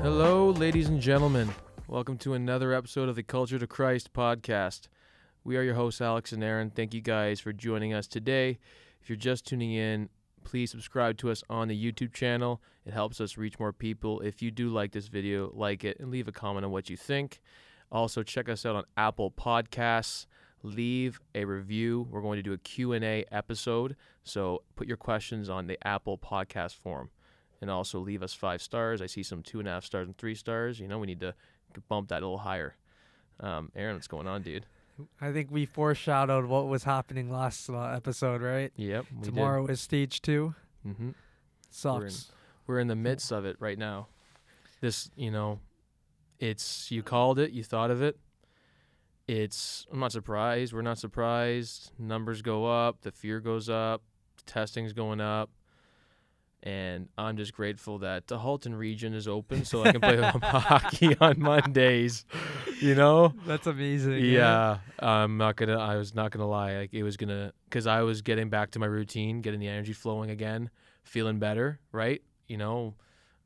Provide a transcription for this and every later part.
Hello, ladies and gentlemen. Welcome to another episode of the Culture to Christ podcast. We are your hosts, Alex and Aaron. Thank you guys for joining us today. If you're just tuning in, please subscribe to us on the YouTube channel. It helps us reach more people. If you do like this video, like it and leave a comment on what you think. Also, check us out on Apple Podcasts. Leave a review. We're going to do a Q&A episode, so put your questions on the Apple Podcast form and also leave us five stars. I see some two and a half stars and three stars. You know, we need to bump that a little higher. Um, Aaron, what's going on, dude? I think we foreshadowed what was happening last uh, episode, right? Yep. Tomorrow is stage two. Mm-hmm. Sucks. We're in the midst of it right now. This, you know, it's you called it, you thought of it. It's I'm not surprised. We're not surprised. Numbers go up, the fear goes up, testing's going up. And I'm just grateful that the Halton region is open so I can play hockey on Mondays. You know? That's amazing. Yeah, I'm not gonna. I was not gonna lie. Like it was gonna, cause I was getting back to my routine, getting the energy flowing again, feeling better. Right? You know,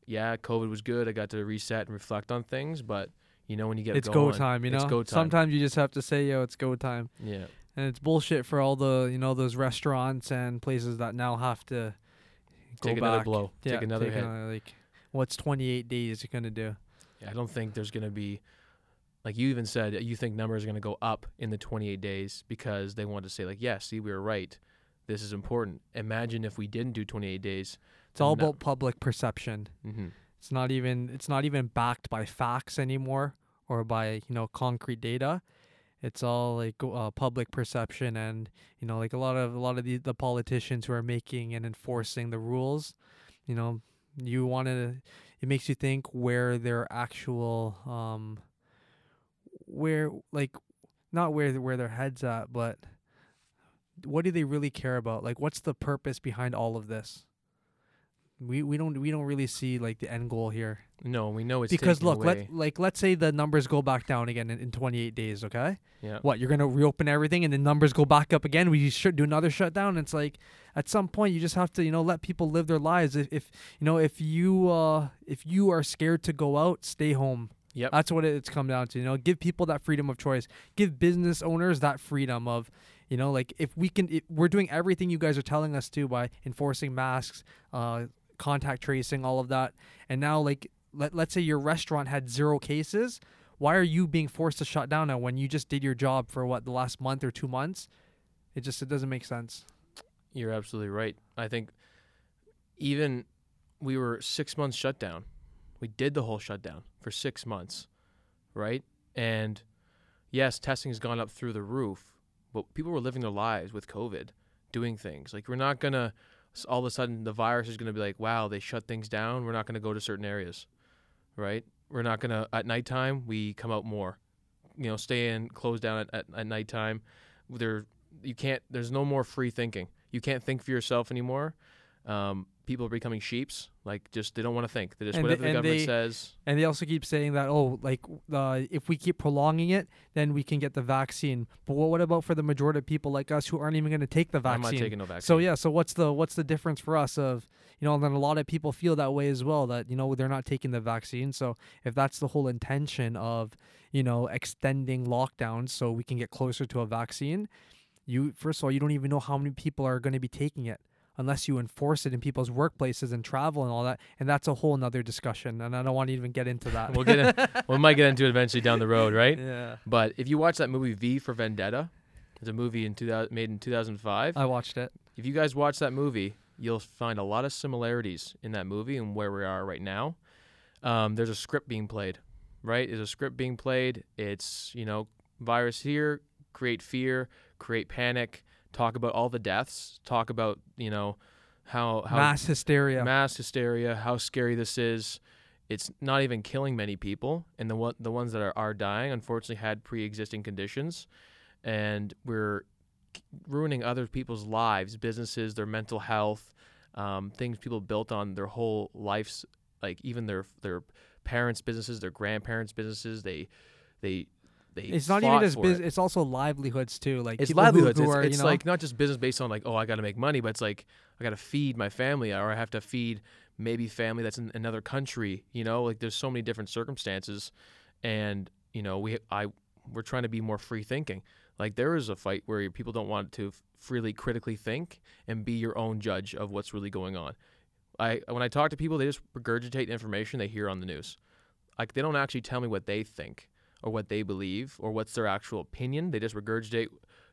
yeah, COVID was good. I got to reset and reflect on things, but you know when you get It's going, go time, you know? it's go time. Sometimes you just have to say, yo, it's go time. Yeah, And it's bullshit for all the, you know, those restaurants and places that now have to go take back. another blow, Yeah, take another hit. another, like, what's 28 days going to do? Yeah, I don't think there's gonna be, like you even said, you think numbers are gonna go up in the 28 days because they want to say like, yeah, see, we were right. This is important. Imagine if we didn't do 28 days. It's all No. about public perception. Mm-hmm. It's not even it's not even backed by facts anymore or by you know concrete data. It's all like uh, public perception and you know like a lot of a lot of the the politicians who are making and enforcing the rules. You know, you want to. It makes you think where their actual um where like not where where their heads at, but what do they really care about? Like, what's the purpose behind all of this? We we don't we don't really see like the end goal here No, we know it's because look, away. let like let's say the numbers go back down again in, in 28 days, okay? yeah. What you're gonna reopen everything and the numbers go back up again? We should do another shutdown. It's like at some point you just have to you know let people live their lives. If, if you know if you uh if you are scared to go out, stay home. Yep. That's what it's come down to. You know, give people that freedom of choice. Give business owners that freedom of, you know, like if we can, if we're doing everything you guys are telling us to by enforcing masks, uh, contact tracing, all of that. And now, like, let let's say your restaurant had zero cases. Why are you being forced to shut down now when you just did your job for what the last month or two months? It just it doesn't make sense. You're absolutely right. I think even we were six months shut down. We did the whole shutdown for six months, right? And yes, testing has gone up through the roof, but people were living their lives with COVID, doing things. Like we're not gonna all of a sudden the virus is gonna be like, wow, they shut things down. We're not gonna go to certain areas, right? We're not gonna at nighttime we come out more, you know, stay in, close down at, at, at nighttime. There, you can't. There's no more free thinking you can't think for yourself anymore. Um, people are becoming sheeps. Like just they don't want to think. They just And they- whatever the government they- says. And they also keep saying that, oh, like uh, if we keep prolonging it, then we can get the vaccine. But what, what about for the majority of people like us who aren't even going to take the I'm vaccine? not taking no vaccine. So yeah, so what's the what's the difference for us of you know? And then a lot of people feel that way as well that you know they're not taking the vaccine. So if that's the whole intention of you know extending lockdowns so we can get closer to a vaccine, you first of all you don't even know how many people are going to be taking it unless you enforce it in people's workplaces and travel and all that. And that's a whole nother discussion. And I don't want to even get into that. We'll get in, we might get into it eventually down the road, right? yeah, But if you watch that movie V for Vendetta, it's a movie in 2000, made in 2005. I watched it. if you guys watch that movie, you'll find a lot of similarities in that movie and where we are right now. Um, there's a script being played, right? There's a script being played. It's you know virus here, create fear, create panic, talk about all the deaths, talk about you know how how Mass hysteria. mass hysteria, how scary this is. It's not even killing many people, and the one the ones that are, are dying, unfortunately, had pre-existing conditions, and we're ruining other people's lives, businesses, their mental health. um, things people built on their whole lives, like even their their parents' businesses, their grandparents' businesses. They they they. It's not even just business. it. It's also livelihoods too. Like It's people who- livelihoods. Who, it's are, it's you know, like not just business based on like oh I got to make money, but it's like I got to feed my family or I have to feed maybe family that's in another country. You know, like there's so many different circumstances, and you know we I we're trying to be more free thinking. Like there is a fight where people don't want to freely critically think and be your own judge of what's really going on. I when I talk to people, they just regurgitate information they hear on the news. Like they don't actually tell me what they think or what they believe or what's their actual opinion. They just regurgitate,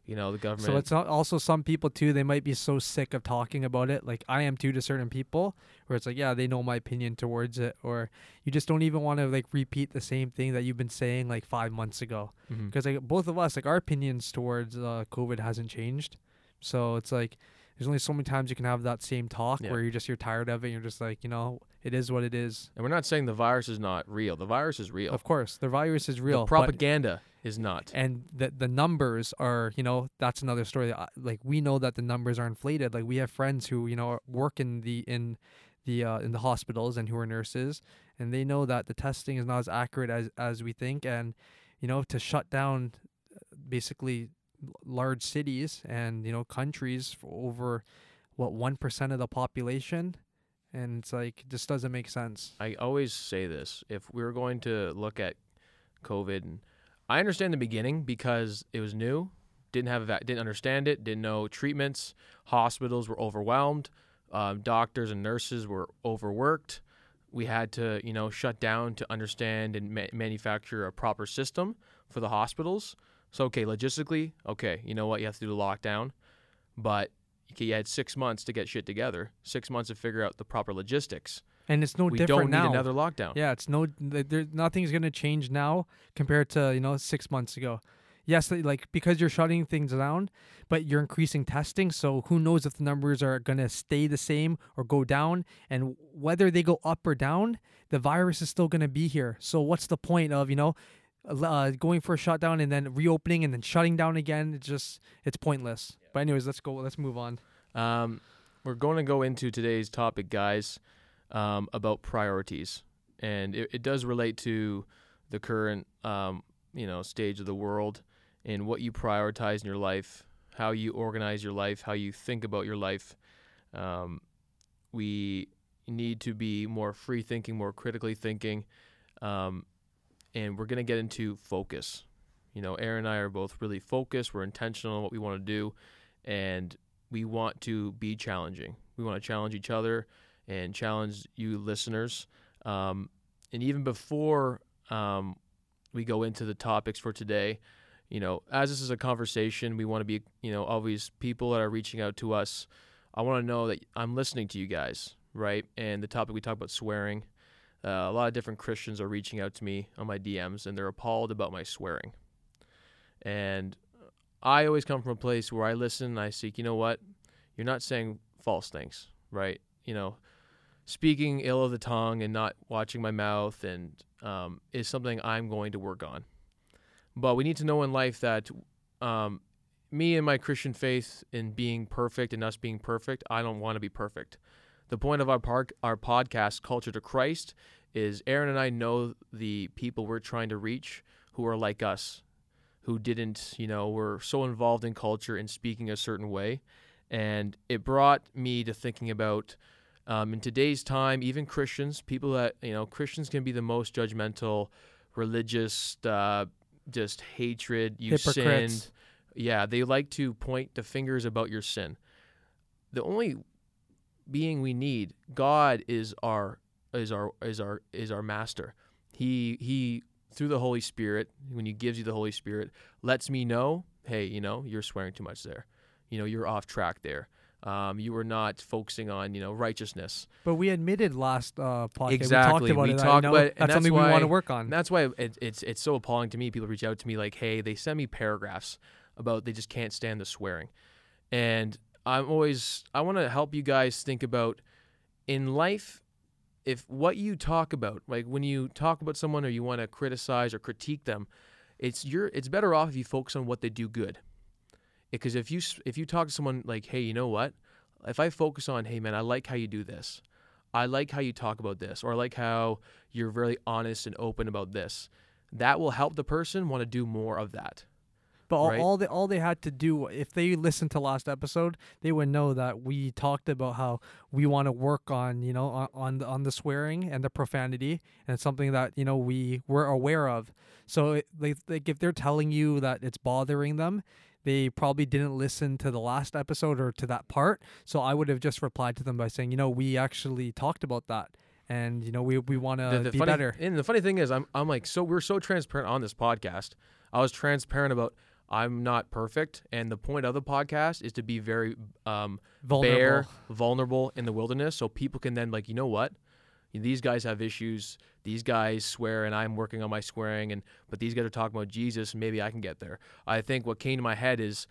you know, the government. So it's not also some people too. They might be so sick of talking about it, like I am too to certain people, where it's like, yeah, they know my opinion towards it, or you just don't even want to like repeat the same thing that you've been saying like five months ago. Because like both of us, like our opinions towards uh, COVID hasn't changed. So it's like there's only so many times you can have that same talk Yeah. where you're just you're tired of it. and You're just like, you know, it is what it is. And we're not saying the virus is not real. The virus is real. Of course, the virus is real. The propaganda is not. and the the numbers are you know that's another story I- like we know that the numbers are inflated like we have friends who you know work in the in the uh, in the hospitals and who are nurses and they know that the testing is not as accurate as as we think and you know to shut down uh, basically large cities and you know countries for over what 1% of the population and it's like this doesn't make sense I always say this: if we were going to look at COVID, and I understand the beginning because it was new, didn't have a didn't understand it, didn't know treatments. Hospitals were overwhelmed. Um, doctors and nurses were overworked. We had to, you know, shut down to understand and ma- manufacture a proper system for the hospitals. So, okay, logistically, okay, you know what, you have to do the lockdown, but you had six months to get shit together, six months to figure out the proper logistics. and it's no we different don't now need another lockdown. Yeah, it's no, th- there, nothing's gonna change now compared to you know six months ago. Yes, like because you're shutting things down, but you're increasing testing. So who knows if the numbers are gonna stay the same or go down, and whether they go up or down, the virus is still gonna be here. So what's the point of you know? Uh, going for a shutdown and then reopening and then shutting down again it's just it's pointless. But anyways let's go let's move on. Um, we're going to go into today's topic, guys, um, about priorities, and it, it does relate to the current, um, you know, stage of the world and what you prioritize in your life, how you organize your life, how you think about your life. Um, we need to be more free thinking, more critically thinking, um, and we're going to get into focus. You know, Aaron and I are both really focused. We're intentional on what we want to do, and we want to be challenging. We want to challenge each other and challenge you listeners. Um, and even before um, we go into the topics for today, you know, as this is a conversation, we want to be, you know, always people that are reaching out to us. I want to know that I'm listening to you guys, right? And the topic we talk about swearing. Uh, a lot of different Christians are reaching out to me on my DMs, and they're appalled about my swearing. And I always come from a place where I listen and I seek, you know what? You're not saying false things, right? You know, speaking ill of the tongue and not watching my mouth and um, is something I'm going to work on. But we need to know in life that um, me and my Christian faith in being perfect and us being perfect, I don't want to be perfect. The point of our park, our podcast, Culture to Christ, is Aaron and I know the people we're trying to reach who are like us, who didn't, you know, were so involved in culture and speaking a certain way. And it brought me to thinking about um, in today's time, even Christians, people that, you know, Christians can be the most judgmental, religious, uh, just hatred. You Hypocrites. sinned. Yeah, they like to point the fingers about your sin. The only being we need, God is our is our is our is our master. He he through the Holy Spirit, when he gives you the Holy Spirit, lets me know, hey, you know, you're swearing too much there. You know, you're off track there. Um, you were not focusing on, you know, righteousness. but we admitted last uh podcast Exactly, we talked about we it that, talked you know, about and that's something we want to work on that's why it, it's it's so appalling to me. People reach out to me like, hey, they send me paragraphs about they just can't stand the swearing, and I'm always I want to help you guys think about in life if what you talk about, like when you talk about someone or you want to criticize or critique them, it's your it's better off if you focus on what they do good. Because if you if you talk to someone like, hey, you know what, if I focus on, hey man, I like how you do this. I like how you talk about this, or I like how you're very honest and open about this. That will help the person want to do more of that. But all, Right. all they all they had to do, if they listened to last episode, they would know that we talked about how we want to work on, you know, on on the, on the swearing and the profanity, and it's something that you know we were aware of. So, it, like, like if they're telling you that it's bothering them, they probably didn't listen to the last episode or to that part. So I would have just replied to them by saying, you know, we actually talked about that, and you know, we we want to be funny, better. And the funny thing is, I'm I'm like so we're so transparent on this podcast. I was transparent about I'm not perfect, and the point of the podcast is to be very um, Vulnerable. bare, vulnerable in the wilderness, so people can then like, you know what, these guys have issues. These guys swear, and I'm working on my swearing, and but these guys are talking about Jesus. Maybe I can get there. I think what came to my head is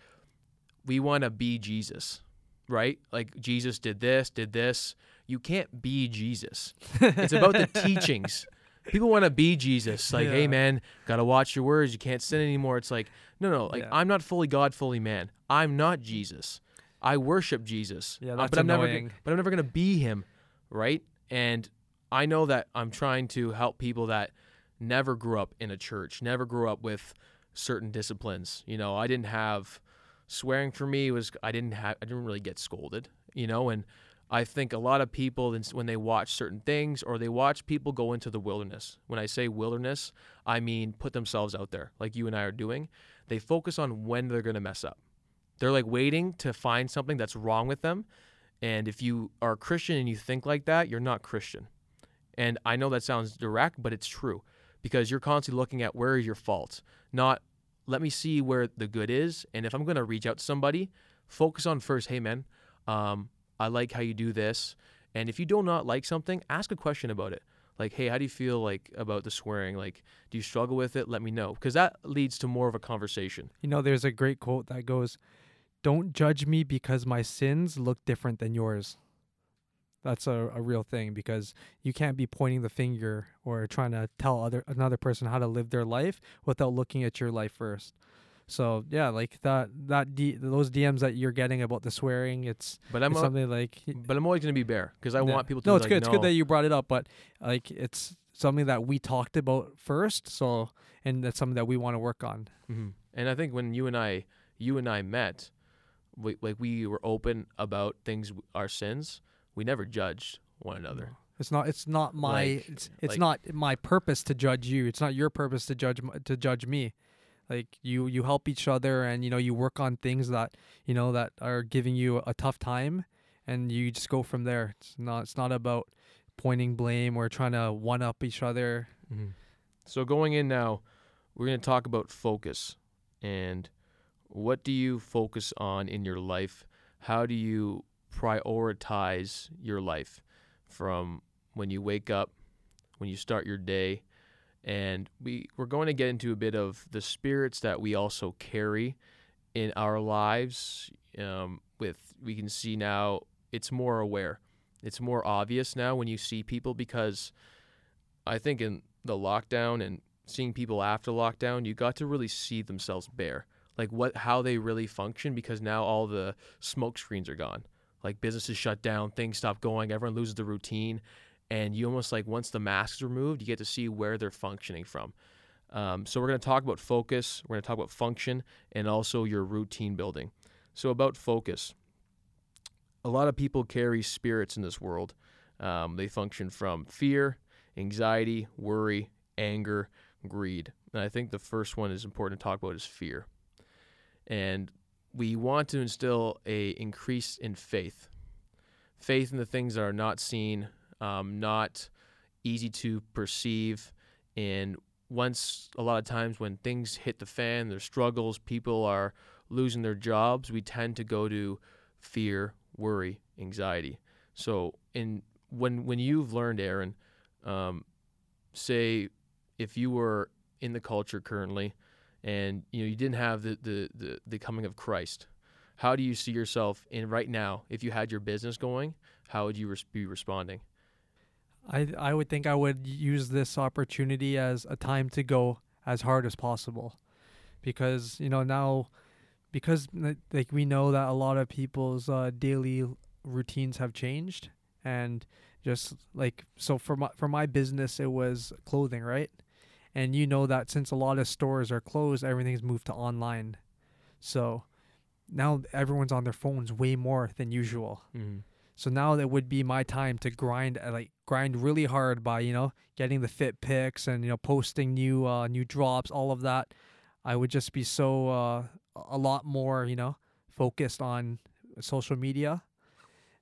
we want to be Jesus, right? Like Jesus did this, did this. You can't be Jesus. It's about the teachings. People want to be Jesus. Like, hey man, gotta watch your words. You can't sin anymore. It's like, no, no. Like, Yeah. I'm not fully God, fully man. I'm not Jesus. I worship Jesus. Yeah, Uh, that's but I'm never. but I'm never gonna be him, right? And I know that I'm trying to help people that never grew up in a church, never grew up with certain disciplines. You know, I didn't have swearing for me was I didn't have I didn't really get scolded, you know, and I think a lot of people when they watch certain things or they watch people go into the wilderness. When I say wilderness, I mean put themselves out there like you and I are doing. They focus on when they're going to mess up. They're like waiting to find something that's wrong with them. And if you are a Christian and you think like that, you're not Christian. And I know that sounds direct, but it's true because you're constantly looking at where is your fault, not let me see where the good is. And if I'm going to reach out to somebody, focus on first, hey, man, um, I like how you do this. And if you do not like something, ask a question about it. Like, hey, how do you feel like about the swearing? Like, do you struggle with it? Let me know because that leads to more of a conversation. You know, there's a great quote that goes, "Don't judge me because my sins look different than yours." That's a, a real thing because you can't be pointing the finger or trying to tell other another person how to live their life without looking at your life first. So yeah, like that that D, those DMs that you're getting about the swearing, it's, But I'm it's something like but I'm always going to be bare because I Yeah. want people to no, it's like, good. It's no. good that you brought it up, but like it's something that we talked about first. So and that's something that we want to work on. hmm And I think when you and I, you and I met, we, like we were open about things, our sins. We never judged one another. It's not. It's not my. Like- it's it's like- not my purpose to judge you. It's not your purpose to judge to judge me. Like you you help each other and you know you work on things that you know that are giving you a tough time, and you just go from there. It's not. It's not about pointing blame or trying to one up each other. hmm So going in now, we're going to talk about focus and what do you focus on in your life? How do you prioritize your life from when you wake up, when you start your day? And we, we're going to get into a bit of the spirits that we also carry in our lives. Um, with we can see now it's more aware, it's more obvious now when you see people because I think in the lockdown and seeing people after lockdown, you got to really see themselves bare, like what how they really function because now all the smoke screens are gone. Like businesses shut down, things stop going, everyone loses the routine, and you almost like once the masks removed, you get to see where they're functioning from. Um, so we're going to talk about focus, we're going to talk about function, and also your routine building. So about focus, a lot of people carry spirits in this world. Um, they function from fear, anxiety, worry, anger, greed. And I think the first one is important to talk about is fear. And we want to instill a increase in faith. Faith in the things that are not seen, um, not easy to perceive. And once a lot of times when things hit the fan, there's struggles, people are losing their jobs, we tend to go to fear, worry, anxiety. So in when when you've learned, Aaron, um, say if you were in the culture currently and you know you didn't have the, the, the, the coming of Christ, how do you see yourself in right now? If you had your business going, how would you res- be responding? I I would think I would use this opportunity as a time to go as hard as possible, because you know now, because like we know that a lot of people's uh, daily routines have changed and just like so for my for my business it was clothing, right? And you know that since a lot of stores are closed, everything's moved to online. So now everyone's on their phones way more than usual. Mm-hmm. So now that would be my time to grind, uh, like grind really hard by you know getting the fit pics and you know posting new uh, new drops, all of that. I would just be so uh, a lot more you know focused on social media.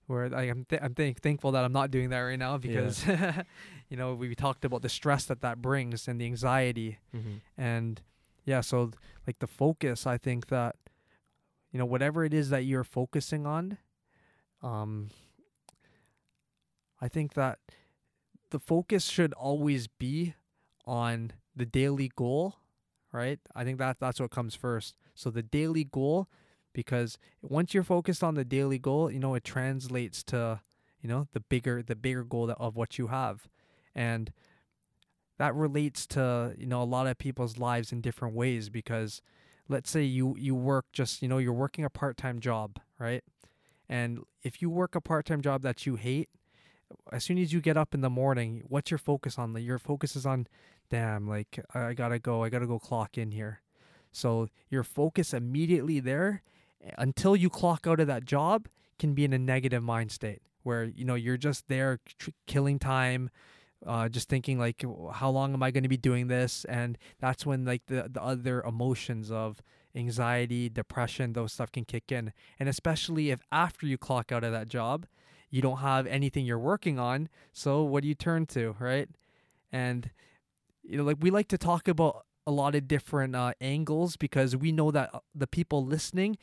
Where I am, th- I'm th- thankful that I'm not doing that right now because, you know, we talked about the stress that that brings and the anxiety, Mm-hmm. and yeah, so like the focus, I think that, you know, whatever it is that you're focusing on, um, I think that the focus should always be on the daily goal, right? I think that that's what comes first. So the daily goal, because once you're focused on the daily goal, you know, it translates to, you know, the bigger the bigger goal of what you have, and that relates to you know a lot of people's lives in different ways because let's say you you work just you know you're working a part-time job right and if you work a part-time job that you hate as soon as you get up in the morning what's your focus on? Your focus is on damn like i I gotta go i gotta go clock in here. So your focus immediately there eh, until you clock out of that job can be in a negative mind state where you know you're just there tr- killing time uh, just thinking like how long am i going to be doing this? And that's when like the, the other emotions of anxiety depression those stuff can kick in. And especially if after you clock out of that job you don't have anything you're working on so what do you turn to right? And you know like we like to talk about a lot of different uh, angles because we know that uh, the people listening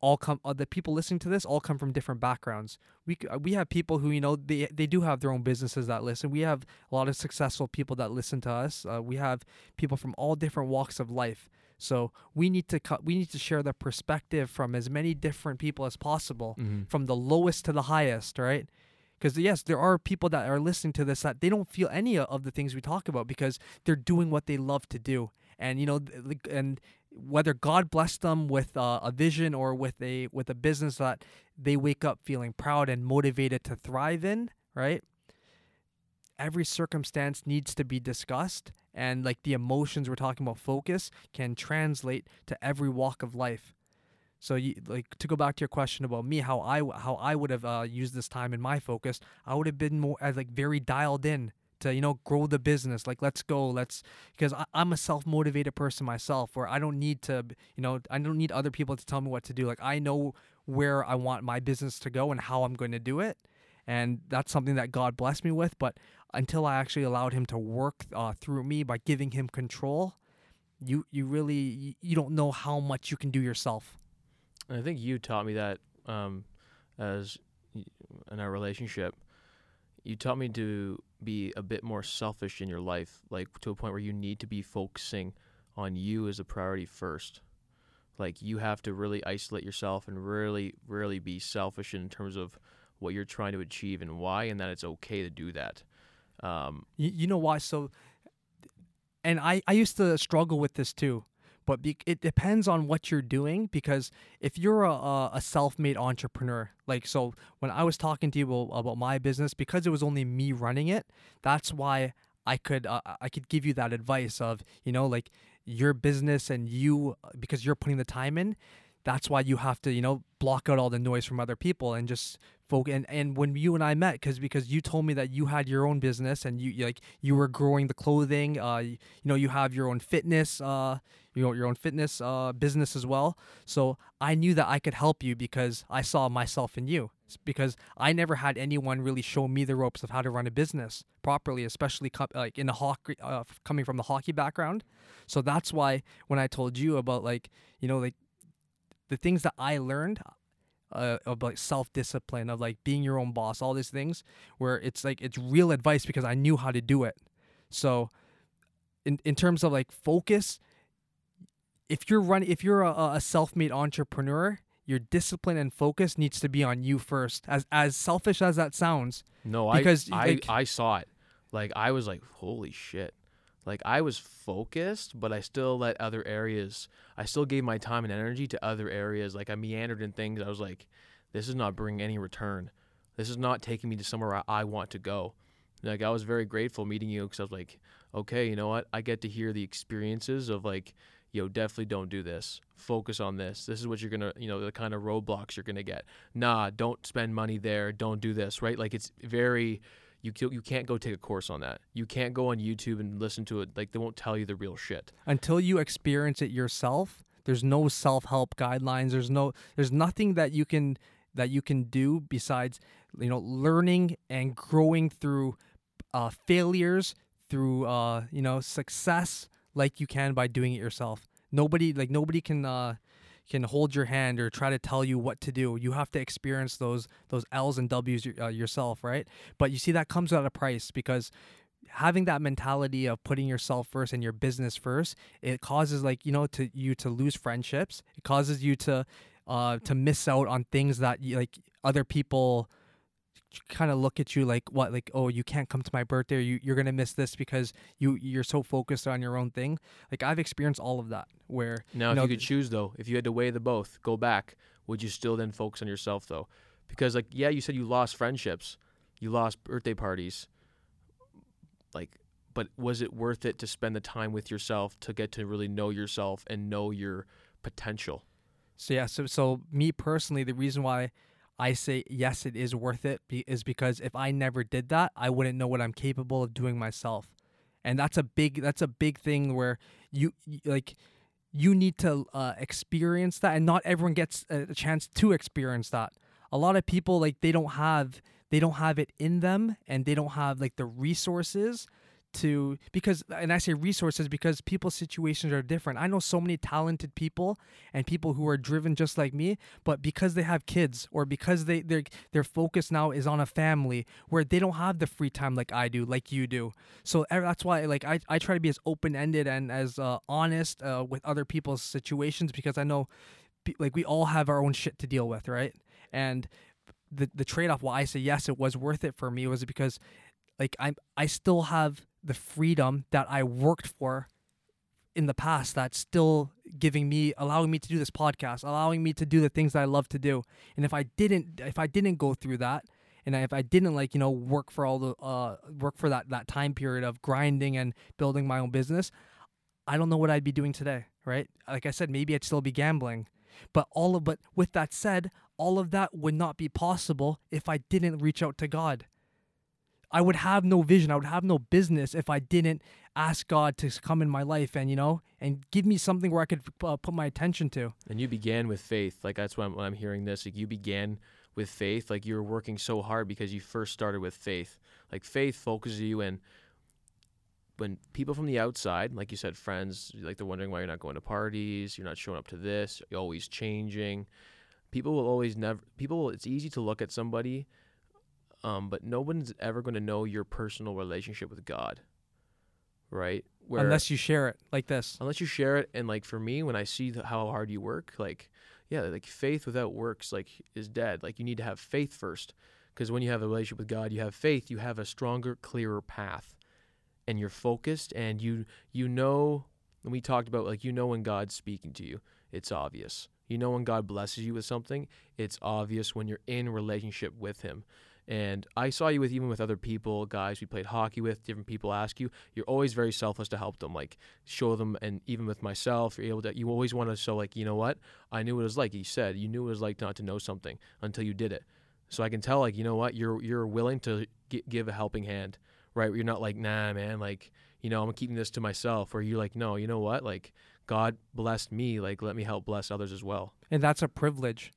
all come uh, the people listening to this all come from different backgrounds. We uh, we have people who you know they they do have their own businesses that listen. We have a lot of successful people that listen to us. Uh, we have people from all different walks of life so we need to cut we need to share the perspective from as many different people as possible Mm-hmm. from the lowest to the highest, right? Because yes, there are people that are listening to this that they don't feel any of the things we talk about because they're doing what they love to do, and you know, and whether God bless them with uh, a vision or with a with a business that they wake up feeling proud and motivated to thrive in, right? Every circumstance needs to be discussed, and like the emotions we're talking about, focus can translate to every walk of life. So you like to go back to your question about me, how I how I would have uh, used this time in my focus. I would have been more as like very dialed in to you know grow the business. Like let's go, let's because I, I'm a self motivated person myself, where I don't need to you know I don't need other people to tell me what to do. Like I know where I want my business to go and how I'm going to do it, and that's something that God blessed me with. But until I actually allowed Him to work uh, through me by giving Him control, you you really you, don't know how much you can do yourself. And I think you taught me that um, as in our relationship. You taught me to be a bit more selfish in your life, like to a point where you need to be focusing on you as a priority first. Like you have to really isolate yourself and really, really be selfish in terms of what you're trying to achieve and why, and that it's okay to do that. Um, You, you know why? So, and I, I used to struggle with this too, but be, it depends on what you're doing because if you're a, a, self-made entrepreneur, like so when I was talking to you about, about my business, because it was only me running it, that's why I could uh, I could give you that advice of you know like your business and you because you're putting the time in. That's why you have to you know block out all the noise from other people and just focus. And, and when you and I met, because because you told me that you had your own business and you like you were growing the clothing. Uh, you, know you have your own fitness. Uh, you know your own fitness uh business as well. So I knew that I could help you because I saw myself in you. Because I never had anyone really show me the ropes of how to run a business properly, especially like in the hockey, uh, coming from the hockey background. So that's why when I told you about like you know like the things that I learned uh, of like self discipline, of like being your own boss, all these things, where it's like it's real advice because I knew how to do it. So, in in terms of like focus, if you're running, if you're a, a self made entrepreneur, your discipline and focus needs to be on you first. As as selfish as that sounds, No, Because, I, I like- I saw it. Like I was like, holy shit. Like I was focused, but I still let other areas. I still gave my time and energy to other areas. Like I meandered in things. I was like, this is not bringing any return. This is not taking me to somewhere I, I want to go. Like I was very grateful meeting you because I was like, okay, you know what? I get to hear the experiences of like, yo, definitely don't do this. Focus on this. This is what you're gonna, you know, the kind of roadblocks you're gonna get. Nah, don't spend money there. Don't do this. Right? Like it's very. You you can't go take a course on that. You can't go on YouTube and listen to it. Like they won't tell you the real shit. Until you experience it yourself, there's no self-help guidelines. There's no there's nothing that you can that you can do besides you know learning and growing through uh, failures, through uh, you know success, like you can by doing it yourself. Nobody like nobody can uh, can hold your hand or try to tell you what to do. You have to experience those those L's and W's uh, yourself, right? But you see that comes at a price because having that mentality of putting yourself first and your business first, it causes like you know to you to lose friendships. It causes you to uh to miss out on things that you, like other people kind of look at you like what like oh you can't come to my birthday you you're gonna miss this because you you're so focused on your own thing. Like i've experienced all of that where now you if know, you could choose though if you had to weigh the both go back would you still then focus on yourself though? Because like yeah you said you lost friendships you lost birthday parties like but was it worth it to spend the time with yourself to get to really know yourself and know your potential? So yeah so so me personally the reason why I say yes, it is worth it be, is because if I never did that, I wouldn't know what I'm capable of doing myself, and that's a big that's a big thing where you, you like you need to uh, experience that, and not everyone gets a chance to experience that. A lot of people like they don't have they don't have it in them, and they don't have like the resources to because and I say resources because people's situations are different. I know so many talented people and people who are driven just like me, but because they have kids or because they their their focus now is on a family where they don't have the free time like I do, like you do. So that's why like I, I try to be as open ended and as uh, honest uh, with other people's situations because I know like we all have our own shit to deal with, right? And the the trade off why I say yes, it was worth it for me was because like I'm I still have the freedom that I worked for in the past that's still giving me allowing me to do this podcast allowing me to do the things that I love to do. And if I didn't if I didn't go through that and if I didn't like you know work for all the uh work for that that time period of grinding and building my own business I don't know what I'd be doing today right? Like I said maybe I'd still be gambling. But all of but with that said all of that would not be possible if I didn't reach out to God I would have no vision. I would have no business if I didn't ask God to come in my life and you know and give me something where I could uh, put my attention to. And you began with faith. Like that's when I'm, when I'm hearing this. Like you began with faith. Like you were working so hard because you first started with faith. Like faith focuses you and when people from the outside, like you said, friends, like they're wondering why you're not going to parties, you're not showing up to this, you're always changing. People will always never. People, will, it's easy to look at somebody um, but no one's ever going to know your personal relationship with God, right? Where, unless you share it like this. Unless you share it, and like for me, when I see the, how hard you work, like yeah, like faith without works like is dead. Like you need to have faith first, because when you have a relationship with God, you have faith, you have a stronger, clearer path, and you're focused, and you you know. And we talked about like you know when God's speaking to you, it's obvious. You know when God blesses you with something, it's obvious when you're in relationship with Him. And I saw you with even with other people, guys we played hockey with, different people ask you, you're always very selfless to help them, like show them. And even with myself, you're able to, you always want to show, like, you know what? I knew what it was like. You said you knew what it was like not to know something until you did it. So I can tell, like, you know what? You're you're willing to g- give a helping hand, right? You're not like, nah, man, like, you know, I'm keeping this to myself. Or you're like, no, you know what? Like, God blessed me. Like, let me help bless others as well. And that's a privilege.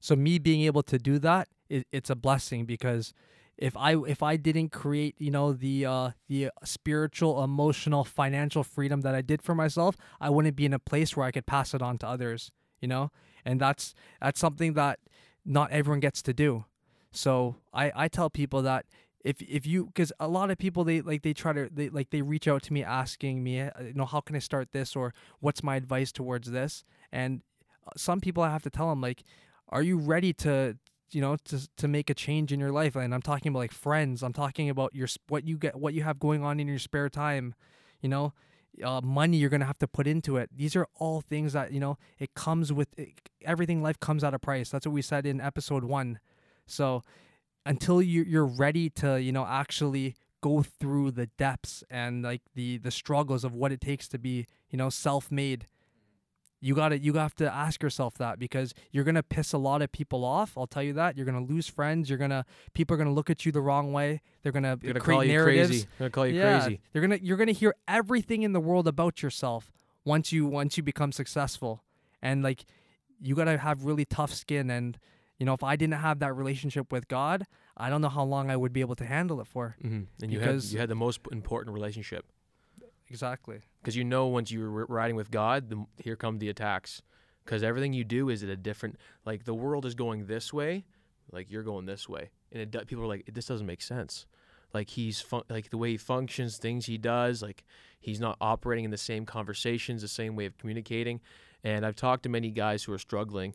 So me being able to do that it, it's a blessing because if I if I didn't create you know the uh, the spiritual, emotional, financial freedom that I did for myself, I wouldn't be in a place where I could pass it on to others. You know, and that's that's something that not everyone gets to do. So I I tell people that if if you because a lot of people they like they try to they like they reach out to me asking me uh, you know how can I start this or what's my advice towards this and uh, some people I have to tell them like are you ready to you know to to make a change in your life and i'm talking about like friends i'm talking about your what you get what you have going on in your spare time you know uh, money you're gonna have to put into it. These are all things that you know it comes with it, everything life comes at a price. That's what we said in episode one. So until you you're ready to you know actually go through the depths and like the the struggles of what it takes to be you know self-made you got to you have to ask yourself that because you're going to piss a lot of people off i'll tell you that you're going to lose friends you're going to people are going to look at you the wrong way they're going to create call you narratives crazy. They're gonna call you yeah, crazy. You're gonna you're gonna hear everything in the world about yourself once you once you become successful, and like you gotta have really tough skin. And you know, if I didn't have that relationship with God, I don't know how long I would be able to handle it for. hmm And you had Because- you had the most important relationship Exactly. because you know once you're riding with God, the, here come the attacks. Because everything you do is at a different. Like the world is going this way, like you're going this way, and it people are like, this doesn't make sense. Like he's fun- like the way he functions, things he does, like he's not operating in the same conversations, the same way of communicating. And I've talked to many guys who are struggling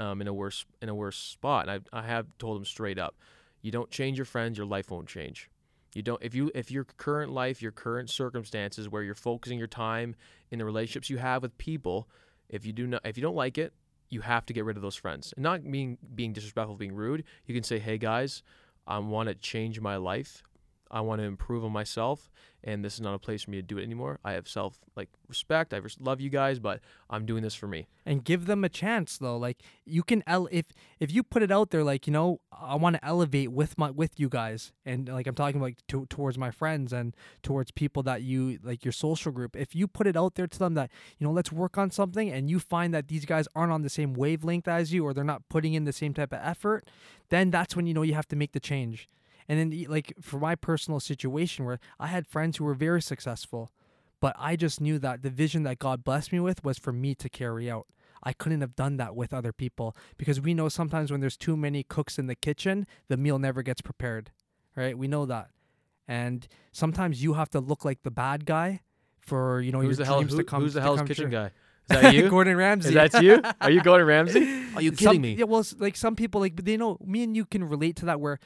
um, in a worse in a worse spot, and I I have told them straight up, you don't change your friends, your life won't change. You don't if you if your current life, your current circumstances where you're focusing your time in the relationships you have with people, if you do not if you don't like it, you have to get rid of those friends. And not being being disrespectful, being rude. You can say, "Hey guys, I want to change my life. I want to improve on myself, and this is not a place for me to do it anymore. I have self like respect. I res- love you guys, but I'm doing this for me. and give them a chance though like you can ele- if if you put it out there like you know i want to elevate with my with you guys and like i'm talking like to, towards my friends and towards people that you like your social group if you put it out there to them that you know let's work on something and you find that these guys aren't on the same wavelength as you or they're not putting in the same type of effort then that's when you know you have to make the change and then like for my personal situation where i had friends who were very successful but I just knew that the vision that God blessed me with was for me to carry out. I couldn't have done that with other people because we know sometimes when there's too many cooks in the kitchen, the meal never gets prepared. Right? We know that. And sometimes you have to look like the bad guy for, you know, Who's the your hell? dreams Who, to come who's the hell's kitchen true. guy? Is that you? Gordon Ramsay. Is that you? Are you Gordon Ramsay? Are you kidding Some- me? Yeah, well, like some people, like they know me and you can relate to that. Where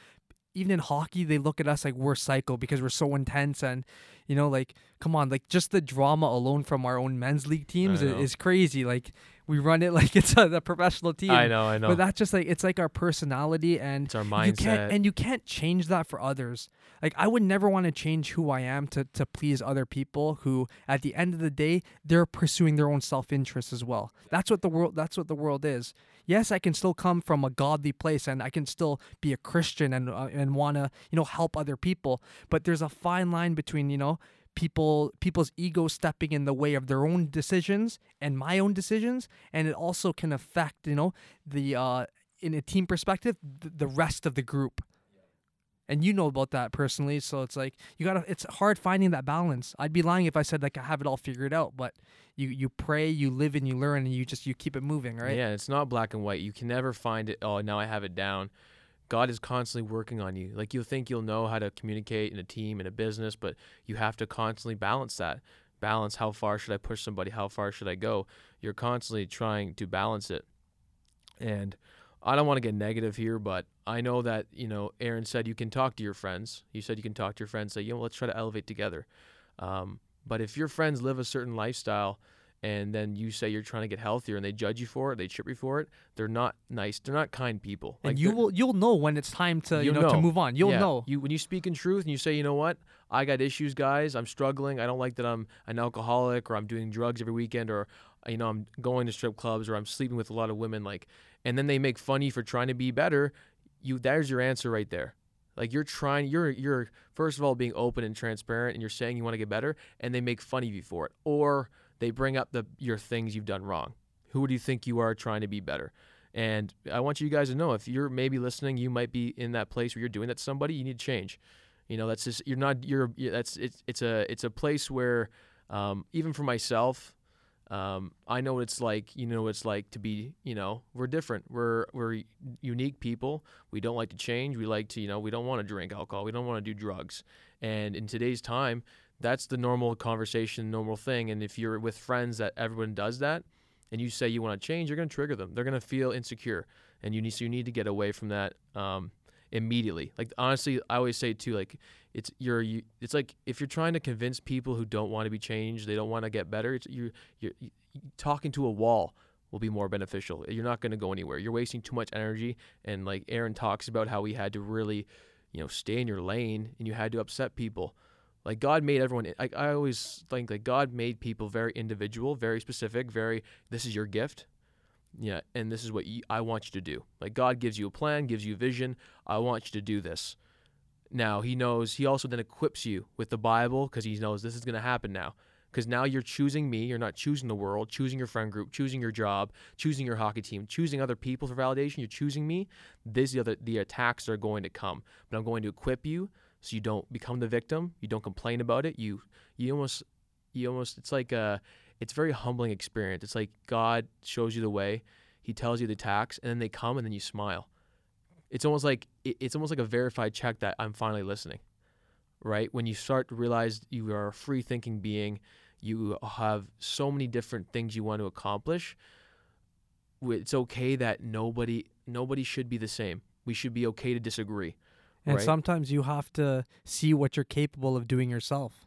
even in hockey, they look at us like we're psycho because we're so intense, and you know, like come on, like just the drama alone from our own men's league teams is, is crazy. Like we run it like it's a, the professional team. I know, I know. But that's just like it's like our personality, and it's our you mindset. can't and you can't change that for others. Like I would never want to change who I am to to please other people who at the end of the day they're pursuing their own self-interest as well. That's what the world that's what the world is. Yes, I can still come from a godly place and I can still be a Christian and uh, and want to, you know, help other people, but there's a fine line between, you know, people people's ego stepping in the way of their own decisions and my own decisions and it also can affect, you know, the uh in a team perspective, th- the rest of the group and you know about that personally so it's like you gotta it's hard finding that balance i'd be lying if i said like i have it all figured out but you you pray you live and you learn and you just you keep it moving right Yeah, it's not black and white. You can never find it. Oh, now I have it down. God is constantly working on you. Like you'll think you'll know how to communicate in a team in a business, but you have to constantly balance that. Balance how far should I push somebody? How far should I go? You're constantly trying to balance it. And I don't want to get negative here, but I know that, you know, Aaron said you can talk to your friends. You said you can talk to your friends, say, you know, let's try to elevate together. Um, but if your friends live a certain lifestyle and then you say you're trying to get healthier and they judge you for it, they chip you for it, they're not nice. They're not kind people. and you will you'll know when it's time to you You'll know, to move on you'll yeah, know You when you speak in truth and you say, you know what, I got issues, guys. I'm struggling. I don't like that I'm an alcoholic or I'm doing drugs every weekend or you know I'm going to strip clubs or I'm sleeping with a lot of women. Like, and then they make fun of you for trying to be better. You there's your answer right there. Like you're trying, you're you're first of all being open and transparent, and you're saying you want to get better, and they make fun of you for it, or they bring up the your things you've done wrong. Who do you think you are trying to be better? And I want you guys to know if you're maybe listening, you might be in that place where you're doing that to somebody. You need to change. You know, that's just you're not you're that's it's it's a it's a place where um, even for myself, um, I know what it's like. You know what it's like to be. You know, we're different. We're we're unique people. We don't like to change. We like to you know we don't want to drink alcohol. We don't want to do drugs. And in today's time, that's the normal conversation, normal thing. And if you're with friends that everyone does that, and you say you want to change, you're going to trigger them. They're going to feel insecure, and you need so you need to get away from that um, immediately. Like honestly, I always say too, like it's you're you, it's like if you're trying to convince people who don't want to be changed, they don't want to get better. It's you you're, you talking to a wall. will be more beneficial. You're not going to go anywhere. You're wasting too much energy. And like Aaron talks about how he had to really, you know, stay in your lane and you had to upset people. Like God made everyone. I, I always think that God made people very individual, very specific, very. This is your gift, yeah, and this is what you, I want you to do. Like God gives you a plan, gives you vision. I want you to do this. Now He knows. He also then equips you with the Bible because He knows this is going to happen now. Because now you're choosing me. You're not choosing the world, choosing your friend group, choosing your job, choosing your hockey team, choosing other people for validation. You're choosing me. This the other the attacks are going to come, but I'm going to equip you so you don't become the victim. You don't complain about it. You you almost you almost it's like a it's a very humbling experience. It's like God shows you the way, He tells you the tax, and then they come and then you smile. It's almost like it's almost like a verified check that I'm finally listening. Right when you start to realize you are a free thinking being, you have so many different things you want to accomplish. It's okay that nobody nobody should be the same. We should be okay to disagree and right? sometimes you have to see what you're capable of doing yourself,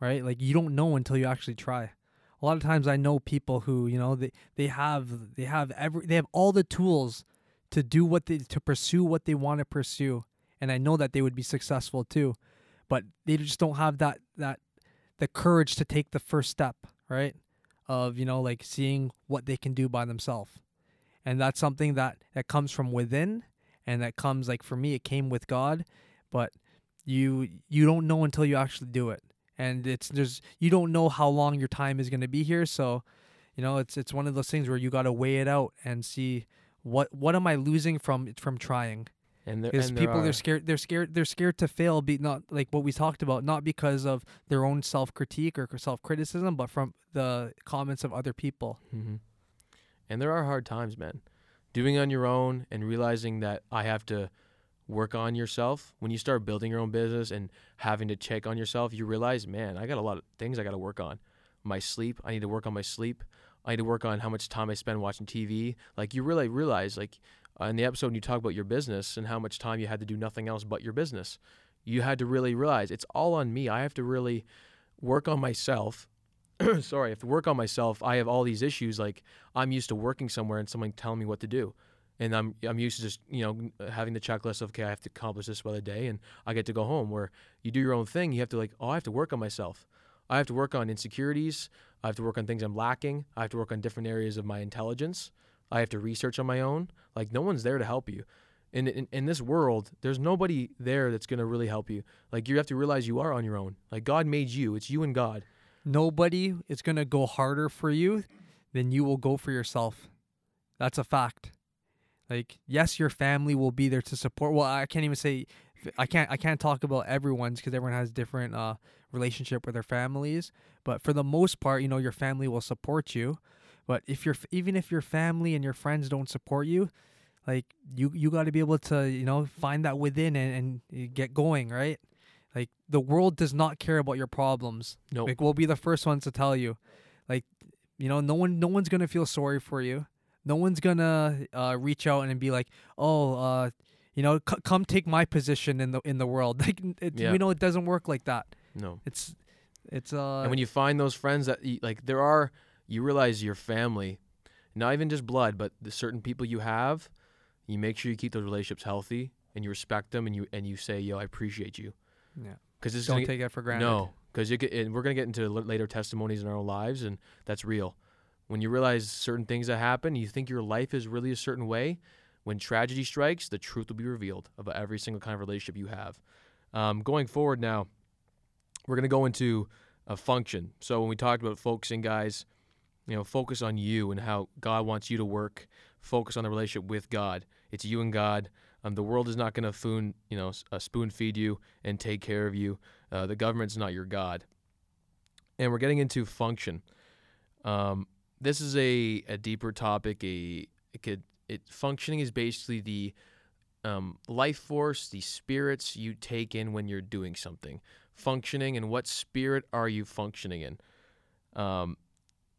right? Like you don't know until you actually try. A lot of times I know people who, you know, they, they have they have every they have all the tools to do what they to pursue what they want to pursue. And I know that they would be successful too. But they just don't have that that the courage to take the first step, right? Of, you know, like seeing what they can do by themselves. And that's something that that comes from within and that comes like for me it came with God, but you you don't know until you actually do it. And it's there's you don't know how long your time is going to be here, so you know, it's it's one of those things where you got to weigh it out and see what what am I losing from from trying? And because people there they're scared they're scared they're scared to fail be not like what we talked about not because of their own self critique or self criticism but from the comments of other people. Mm-hmm. And there are hard times, man doing on your own and realizing that I have to work on yourself. When you start building your own business and having to check on yourself, you realize, man, I got a lot of things I got to work on. My sleep, I need to work on my sleep. I need to work on how much time I spend watching TV. Like you really realize, like uh, in the episode, when you talk about your business and how much time you had to do nothing else but your business. You had to really realize it's all on me. I have to really work on myself sorry, I have to work on myself. I have all these issues. Like I'm used to working somewhere and someone telling me what to do, and I'm I'm used to just you know uh, having the checklist of okay, I have to accomplish this by the day, and I get to go home. Where you do your own thing, you have to like oh, I have to work on myself. I have to work on insecurities. I have to work on things I'm lacking. I have to work on different areas of my intelligence. I have to research on my own. Like no one's there to help you. In, in, in this world, there's nobody there that's to really help you. Like you have to realize you are on your own. Like God made you. It's you and God nobody is going to go harder for you than you will go for yourself. That's a fact. Like yes, your family will be there to support. Well, I can't even say I can't I can't talk about everyone's because everyone has different uh relationship with their families. But for the most part, you know, your family will support you. But if you're even if your family and your friends don't support you, like you you got to be able to you know find that within and, and get going, right? Like the world does not care about your problems. No. Nope. Like we'll be the first ones to tell you. Like, you know, no one no one's gonna feel sorry for you. No one's gonna uh, reach out and be like, oh, uh, you know, c- come take my position in the in the world. Like, it, yeah. we know it doesn't work like that. No. It's it's uh. And when you find those friends that like there are, you realize your family, not even just blood, but the certain people you have, you make sure you keep those relationships healthy and you respect them and you and you say, yo, I appreciate you. Yeah. Because don't gonna, take it for granted. No, because you and we're gonna get into later testimonies in our own lives, and that's real. When you realize certain things that happen, you think your life is really a certain way. When tragedy strikes, the truth will be revealed about every single kind of relationship you have. Um, going forward now, we're gonna go into a function. So when we talked about focusing, guys, you know, focus on you and how God wants you to work. Focus on the relationship with God. It's you and God. Um, the world is not going to foon, you know, uh, spoon feed you and take care of you. Uh, the government's not your god. And we're getting into function. Um, this is a, a deeper topic. A it could it functioning is basically the um, life force, the spirits you take in when you're doing something. Functioning and what spirit are you functioning in? Um,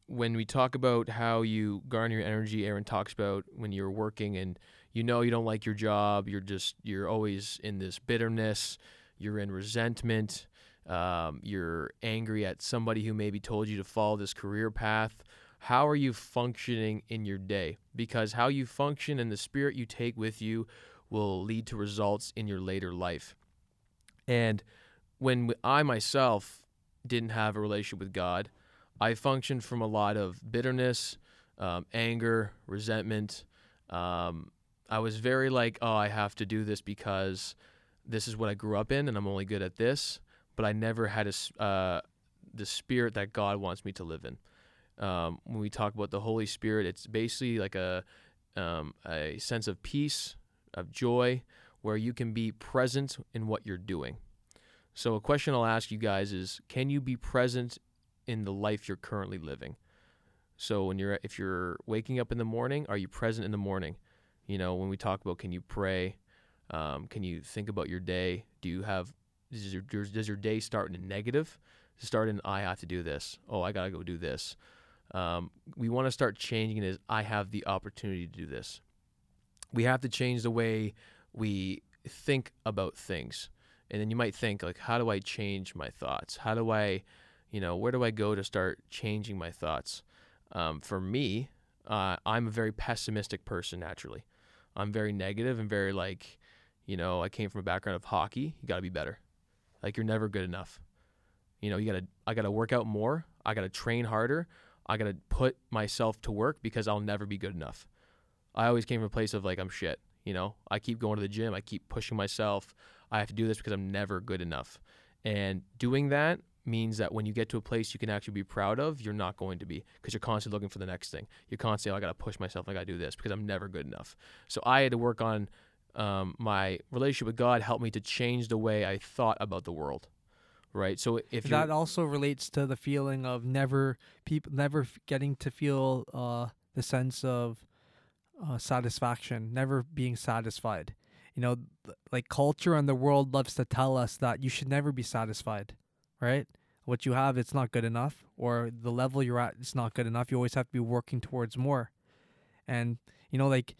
when we talk about how you garner your energy, Aaron talks about when you're working and you know you don't like your job you're just you're always in this bitterness you're in resentment um, you're angry at somebody who maybe told you to follow this career path how are you functioning in your day? Because how you function and the spirit you take with you will lead to results in your later life. And when I myself didn't have a relationship with God, I functioned from a lot of bitterness, um, anger, resentment. Um, I was very like, oh, I have to do this because this is what I grew up in, and I'm only good at this. But I never had a, uh, the spirit that God wants me to live in. Um, when we talk about the Holy Spirit, it's basically like a um, a sense of peace, of joy, where you can be present in what you're doing. So, a question I'll ask you guys is: Can you be present in the life you're currently living? So, when you're if you're waking up in the morning, are you present in the morning? You know, when we talk about can you pray, um, can you think about your day? Do you have does your, does your day start in a negative? Start in I have to do this. Oh, I gotta go do this. Um, we want to start changing it as I have the opportunity to do this. We have to change the way we think about things. And then you might think like, how do I change my thoughts? How do I, you know, where do I go to start changing my thoughts? Um, for me, uh, I'm a very pessimistic person naturally. I'm very negative and very like, you know, I came from a background of hockey. You got to be better. Like you're never good enough. You know, you got to I got to work out more. I got to train harder. I got to put myself to work because I'll never be good enough. I always came from a place of like I'm shit, you know. I keep going to the gym. I keep pushing myself. I have to do this because I'm never good enough. And doing that means that when you get to a place you can actually be proud of, you're not going to be because you're constantly looking for the next thing. You're constantly, oh, I got to push myself. I got to do this because I'm never good enough. So I had to work on um, my relationship with God, helped me to change the way I thought about the world. Right. So if that also relates to the feeling of never people never getting to feel uh, the sense of uh, satisfaction, never being satisfied. You know, like culture and the world loves to tell us that you should never be satisfied right? What you have, it's not good enough, or the level you're at, it's not good enough. You always have to be working towards more. And, you know, like,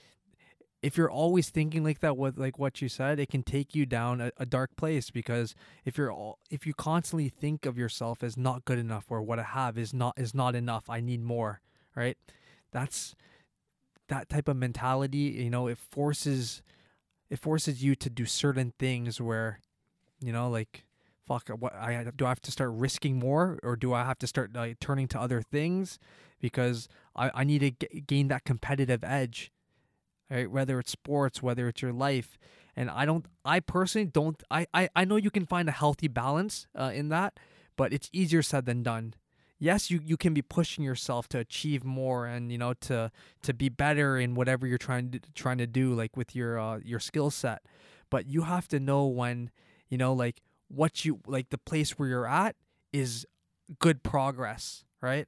if you're always thinking like that with like what you said it can take you down a, a, dark place because if you're all if you constantly think of yourself as not good enough or what i have is not is not enough i need more right that's that type of mentality you know it forces it forces you to do certain things where you know like fuck what I do I have to start risking more or do I have to start like turning to other things? Because I, I need to g- gain that competitive edge right? Whether it's sports whether it's your life. And I don't I personally don't I I, I know you can find a healthy balance uh, in that but it's easier said than done. Yes you, you can be pushing yourself to achieve more and you know to to be better in whatever you're trying to trying to do like with your uh, your skill set. But you have to know when you know like what you like the place where you're at is good progress, right?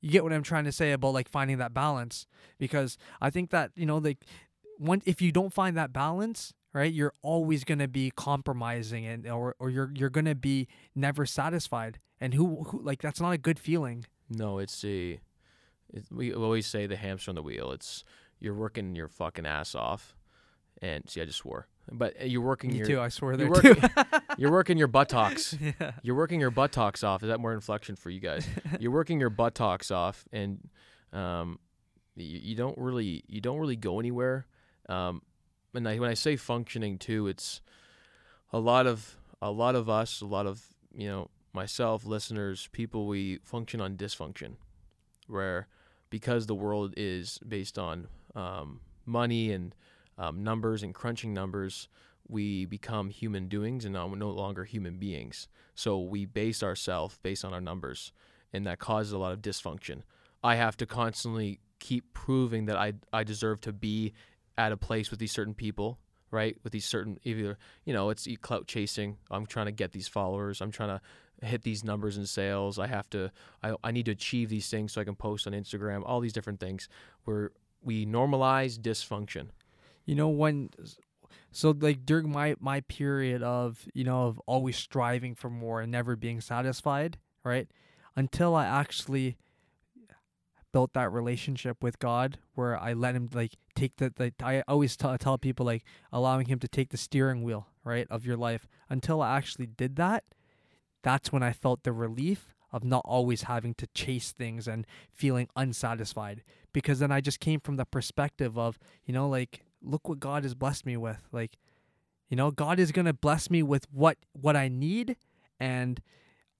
You get what I'm trying to say about like finding that balance because I think that, you know, like when if you don't find that balance, right, you're always going to be compromising and or or you're you're going to be never satisfied. And who who like that's not a good feeling. No, it's a it, we always say the hamster on the wheel. It's you're working your fucking ass off. And see, I just swore. But uh, you're working Me your too. I swear there you're too. working, you're working your buttocks. yeah. You're working your buttocks off. Is that more inflection for you guys? you're working your buttocks off, and um, you, you don't really you don't really go anywhere. Um, and I, when I say functioning too, it's a lot of a lot of us, a lot of you know myself, listeners, people. We function on dysfunction, where because the world is based on um, money and um, numbers and crunching numbers, we become human doings and no longer human beings. So we base ourselves based on our numbers, and that causes a lot of dysfunction. I have to constantly keep proving that I I deserve to be at a place with these certain people, right? With these certain either you know it's clout chasing. I'm trying to get these followers. I'm trying to hit these numbers in sales. I have to I I need to achieve these things so I can post on Instagram. All these different things where we normalize dysfunction you know when so like during my my period of you know of always striving for more and never being satisfied right until i actually built that relationship with god where i let him like take the, the i always t- tell people like allowing him to take the steering wheel right of your life. Until i actually did that that's when i felt the relief of not always having to chase things and feeling unsatisfied because then I just came from the perspective of, you know, like look what God has blessed me with. Like, you know, God is to bless me with what what I need and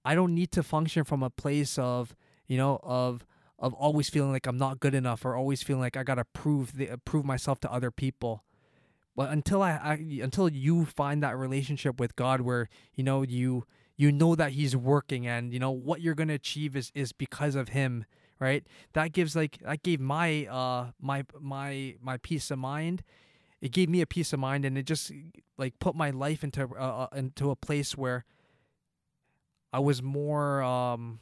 I don't need to function from a place of, you know, of of always feeling like I'm not good enough or always feeling like I got to prove the prove myself to other people. But until I, I until you find that relationship with God where, you know, you you know that he's working and you know what you're to achieve is is because of him right? That gives like that gave my uh my my my peace of mind. It gave me a peace of mind and it just like put my life into uh, uh into a place where i was more um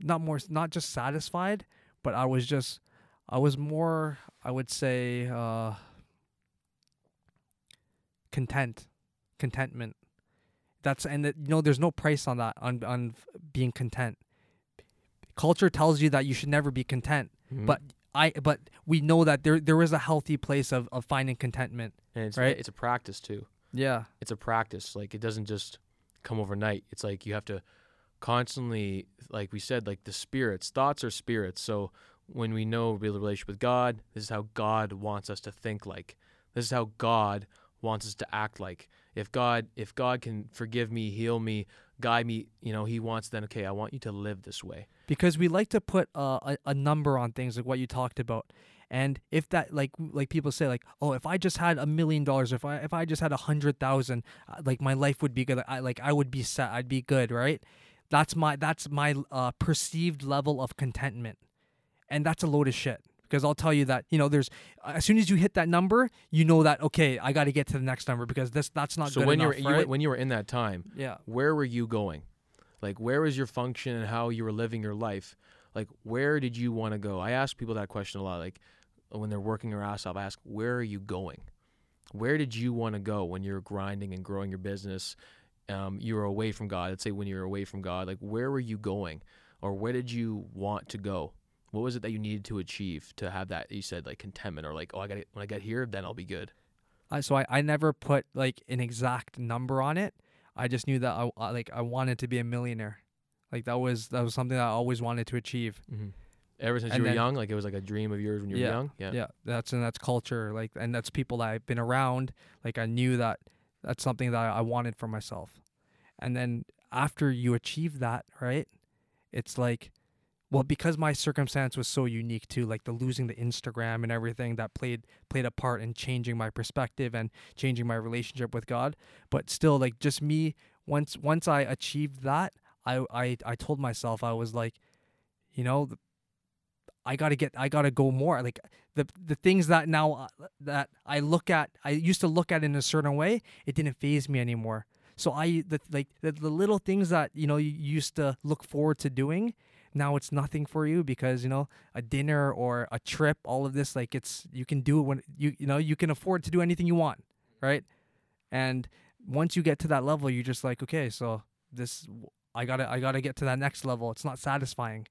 not more not just satisfied but i was just i was more i would say uh content contentment. That's and that, you know there's no price on that on on being content culture tells you that you should never be content Mhm. but i but we know that there there is a healthy place of of finding contentment and it's, right? it's a practice too. yeah It's a practice. Like it doesn't just come overnight. It's like you have to constantly, like we said, like the spirits. Thoughts are spirits. So when we know we build a relationship with God, this is how God wants us to think like. This is how God wants us to act like. If God, if God can forgive me, heal me, guide me, you know, He wants then. Okay, I want you to live this way. because we like to put a a number on things like what you talked about and if that like like people say like oh if i just had a million dollars if i if i just had a hundred thousand uh, like my life would be good i like i would be set i'd be good right that's my that's my uh, perceived level of contentment and that's a load of shit because i'll tell you that you know there's as soon as you hit that number you know that okay i got to get to the next number because this that's not so good when enough, you're you, were- right? when you were in that time, yeah where were you going? Like, where was your function and how you were living your life? Like, where did you want to go? I ask people that question a lot. Like, when they're working their ass off, I ask, where are you going? Where did you want to go when you're grinding and growing your business? Um, you were away from God. Let's say when you were away from God, like, where were you going? Or where did you want to go? What was it that you needed to achieve to have that? You said like contentment, or like, oh, I got when I get here, then I'll be good. I, so I, I never put like an exact number on it. I just knew that I like I wanted to be a millionaire. Like that was that was something that I always wanted to achieve. Mm-hmm. Ever since And you were then- young, like it was like a dream of yours when you were young. Yeah. Yeah, that's and that's culture. Like and that's people that I've been around. Like I knew that that's something that I wanted for myself. And then after you achieve that, right? It's like well, because my circumstance was so unique too, like the losing the Instagram and everything that played played a part in changing my perspective and changing my relationship with God. But still, like just me, once once I achieved that, I I I told myself I was like, you know, I gotta get, I gotta go more. Like the the things that now uh, that I look at, I used to look at in a certain way, it didn't faze me anymore. So I the like the, the little things that you know you used to look forward to doing, now it's nothing for you because you know a dinner or a trip, all of this like it's you can do it when you you know you can afford to do anything you want, right? And once you get to that level, you're just like okay, so this I gotta I gotta get to that next level. It's not satisfying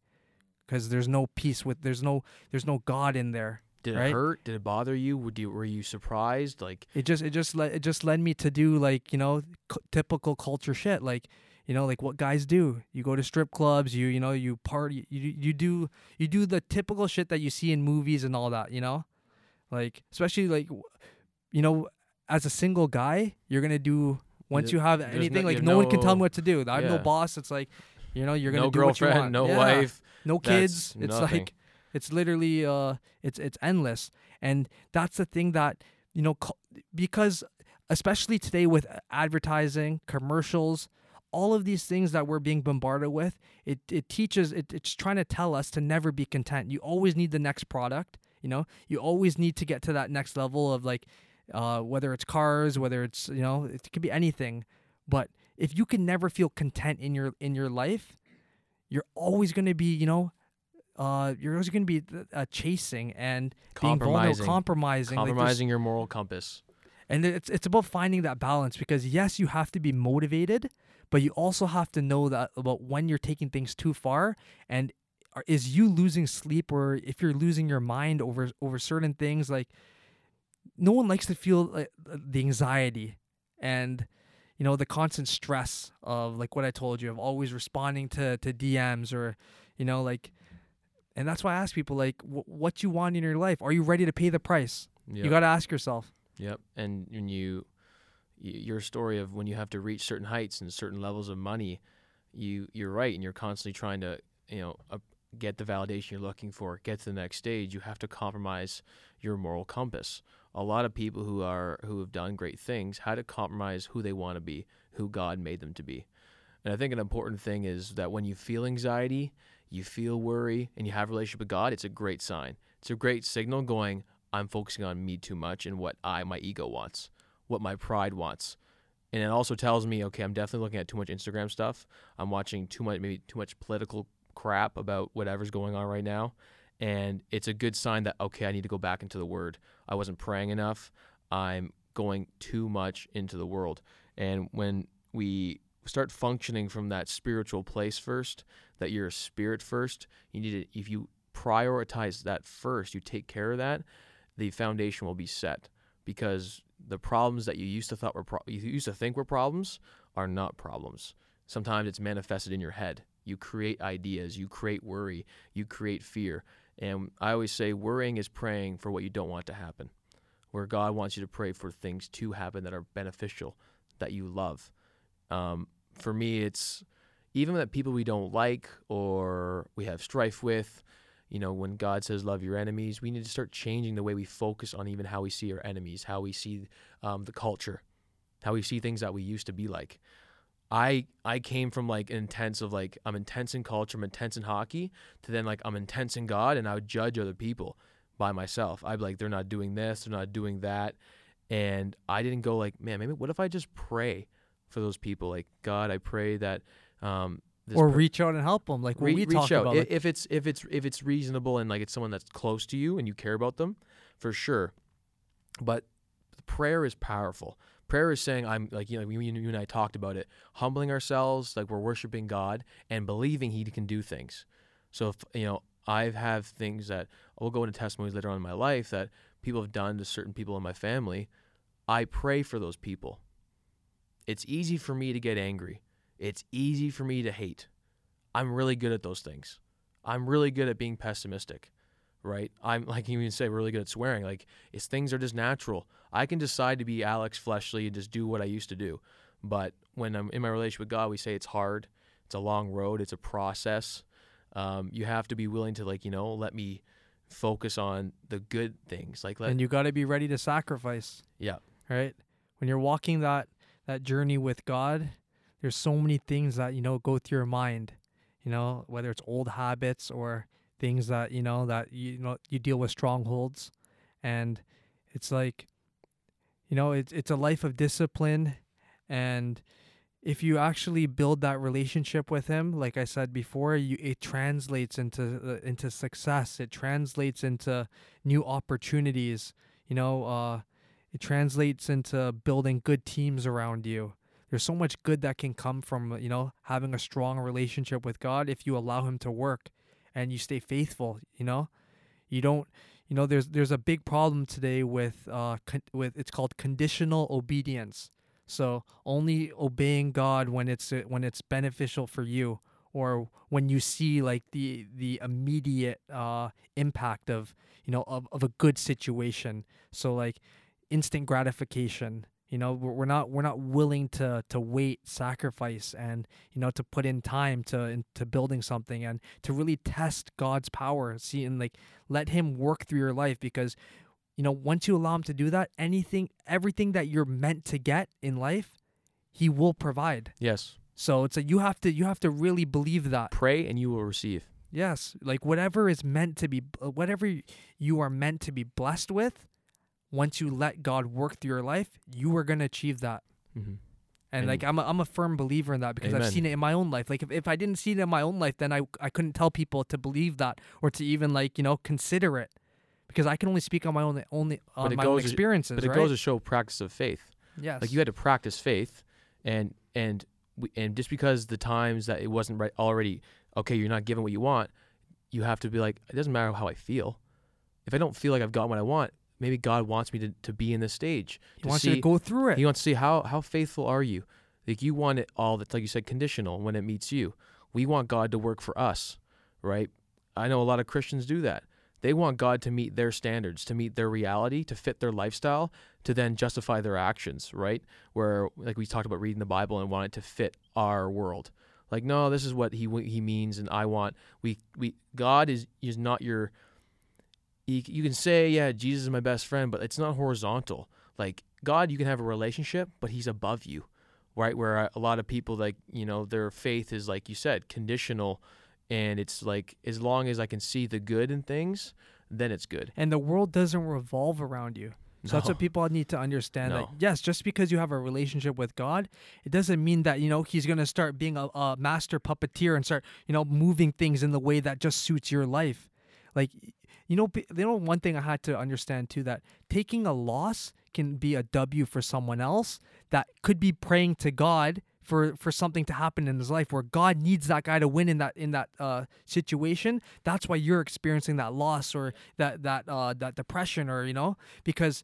because there's no peace with there's no there's no God in there. Did it hurt? Did it bother you? Would you were you surprised? Like It just it just led it just led me to do like you know c- typical culture shit like you know like what guys do. You go to strip clubs. You you know you party. You you do you do the typical shit that you see in movies and all that. You know, like especially like you know as a single guy, you're gonna do once you have there's anything like have no, one can tell me what to do. I'm no boss. It's like you know you're gonna no do what you girlfriend, want. no Yeah. wife. no kids. It's nothing. like it's literally uh it's it's endless. And that's the thing that you know because especially today with advertising, commercials, all of these things that we're being bombarded with, it it teaches it, it's trying to tell us to never be content. You always need the next product, you know? You always need to get to that next level of like uh whether it's cars, whether it's, you know, it could be anything. But if you can never feel content in your in your life, you're always going to be, you know, uh, you're always going to be uh, chasing and being vulnerable, Compromising. compromising, like, Compromising your moral compass. and it's it's about finding that balance because yes, you have to be motivated, but you also have to know that about when you're taking things too far and is you losing sleep or if you're losing your mind over over certain things like no one likes to feel like, the anxiety and you know the constant stress of like what I told you of always responding to to DMs or you know like and that's why I ask people like wh- what you want in your life are you ready to pay the price Yep. you got to ask yourself Yep. And when you, your story of when you have to reach certain heights and certain levels of money, you you're right, and you're constantly trying to you know uh, get the validation you're looking for, get to the next stage. You have to compromise your moral compass. A lot of people who are who have done great things had to compromise who they want to be, who God made them to be. And I think an important thing is that when you feel anxiety, you feel worry, and you have a relationship with God, it's a great sign. It's a great signal going, I'm focusing on me too much and what I, my ego wants, what my pride wants. And it also tells me, okay, I'm definitely looking at too much Instagram stuff. I'm watching too much, maybe too much political crap about whatever's going on right now. And it's a good sign that, okay, I need to go back into the word. I wasn't praying enough. I'm going too much into the world. And when we start functioning from that spiritual place first, that you're a spirit first, you need to, if you prioritize that first, you take care of that, the foundation will be set because the problems that you used to thought were pro- you used to think were problems are not problems. Sometimes it's manifested in your head. You create ideas, you create worry, you create fear. And I always say worrying is praying for what you don't want to happen. Where God wants you to pray for things to happen that are beneficial, that you love. Um, for me, it's even that people we don't like or we have strife with, you know, when God says love your enemies, we need to start changing the way we focus on even how we see our enemies, how we see um, the culture, how we see things that we used to be like. I I came from like intense of like I'm intense in culture, I'm intense in hockey, to then like I'm intense in God, and I would judge other people by myself. I'd be like, they're not doing this, they're not doing that, and I didn't go like, man, maybe what if I just pray for those people? Like God, I pray that um, or per- reach out and help them like what Re- we reach talked out. about I- like, if it's if it's if it's reasonable and like it's someone that's close to you and you care about them for sure. But prayer is powerful. Prayer is saying i'm like you know you, you and i talked about it humbling ourselves like we're worshiping god and believing he can do things. So if you know i have things that we'll go into testimonies later on in my life that people have done to certain people in my family. I pray for those people. It's easy for me to get angry it's easy for me to hate I'm really good at those things. I'm really good at being pessimistic, right? I'm like you even say really good at swearing. Like it's things are just natural. I can decide to be Alex Fleshly and just do what I used to do. But when I'm in my relationship with God, we say it's hard. It's a long road. It's a process. Um, you have to be willing to like you know let me focus on the good things. Like let and you got to be ready to sacrifice yeah right when you're walking that that journey with god there's so many things that you know go through your mind you know whether it's old habits or things that you know that you know you deal with strongholds. And it's like you know it's it's a life of discipline. And if you actually build that relationship with him like i said before you it translates into uh, into success. It translates into new opportunities you know uh it translates into building good teams around you there's so much good that can come from you know having a strong relationship with god if you allow him to work and you stay faithful you know? You don't you know there's there's a big problem today with uh con- with it's called conditional obedience. So only obeying god when it's uh, when it's beneficial for you or when you see like the the immediate uh impact of you know of, of a good situation. So like instant gratification you know we're, not we're not willing to to wait sacrifice and you know to put in time to into building something and to really test god's power see and like let him work through your life because you know once you allow him to do that anything everything that you're meant to get in life he will provide. Yes. So it's like you have to you have to really believe that. Pray and you will receive. Yes, like whatever is meant to be, whatever you are meant to be blessed with, once you let God work through your life, you are gonna achieve that. mm-hmm. And, And- like I'm, a, I'm a firm believer in that because I've seen it in my own life. Like if, if I didn't see it in my own life, then I I couldn't tell people to believe that or to even like you know consider it, because I can only speak on my own only on my own goes to- experiences. but it right? goes to show practice of faith yes. like you had to practice faith and and we, and just because the times that it wasn't right already okay you're not given what you want you have to be like it doesn't matter how i feel if i don't feel like i've got what i want maybe god wants me to, to be in this stage he to wants see you to go through it. he wants to see how how faithful are you Like you want it all that's like you said conditional when it meets you. We want God to work for us, right? I know a lot of Christians do that. They want God to meet their standards, to meet their reality, to fit their lifestyle, to then justify their actions, right? Where like we talked about reading the Bible and want it to fit our world. Like no, this is what he he means and I want we we God is is not your you, you can say yeah, Jesus is my best friend, but it's not horizontal. Like God, you can have a relationship, but he's above you. Right? Where uh, a lot of people like, you know, their faith is like you said, conditional and it's like as long as I can see the good in things, then it's good. And the world doesn't revolve around you. So no. that's what people need to understand. No. That yes, just because you have a relationship with God, it doesn't mean that you know He's gonna start being a, a master puppeteer and start you know moving things in the way that just suits your life. Like you know, you know one thing I had to understand too that taking a loss can be a W for someone else that could be praying to God for for something to happen in his life where God needs that guy to win in that in that uh, situation. That's why you're experiencing that loss or that that uh, that depression or you know because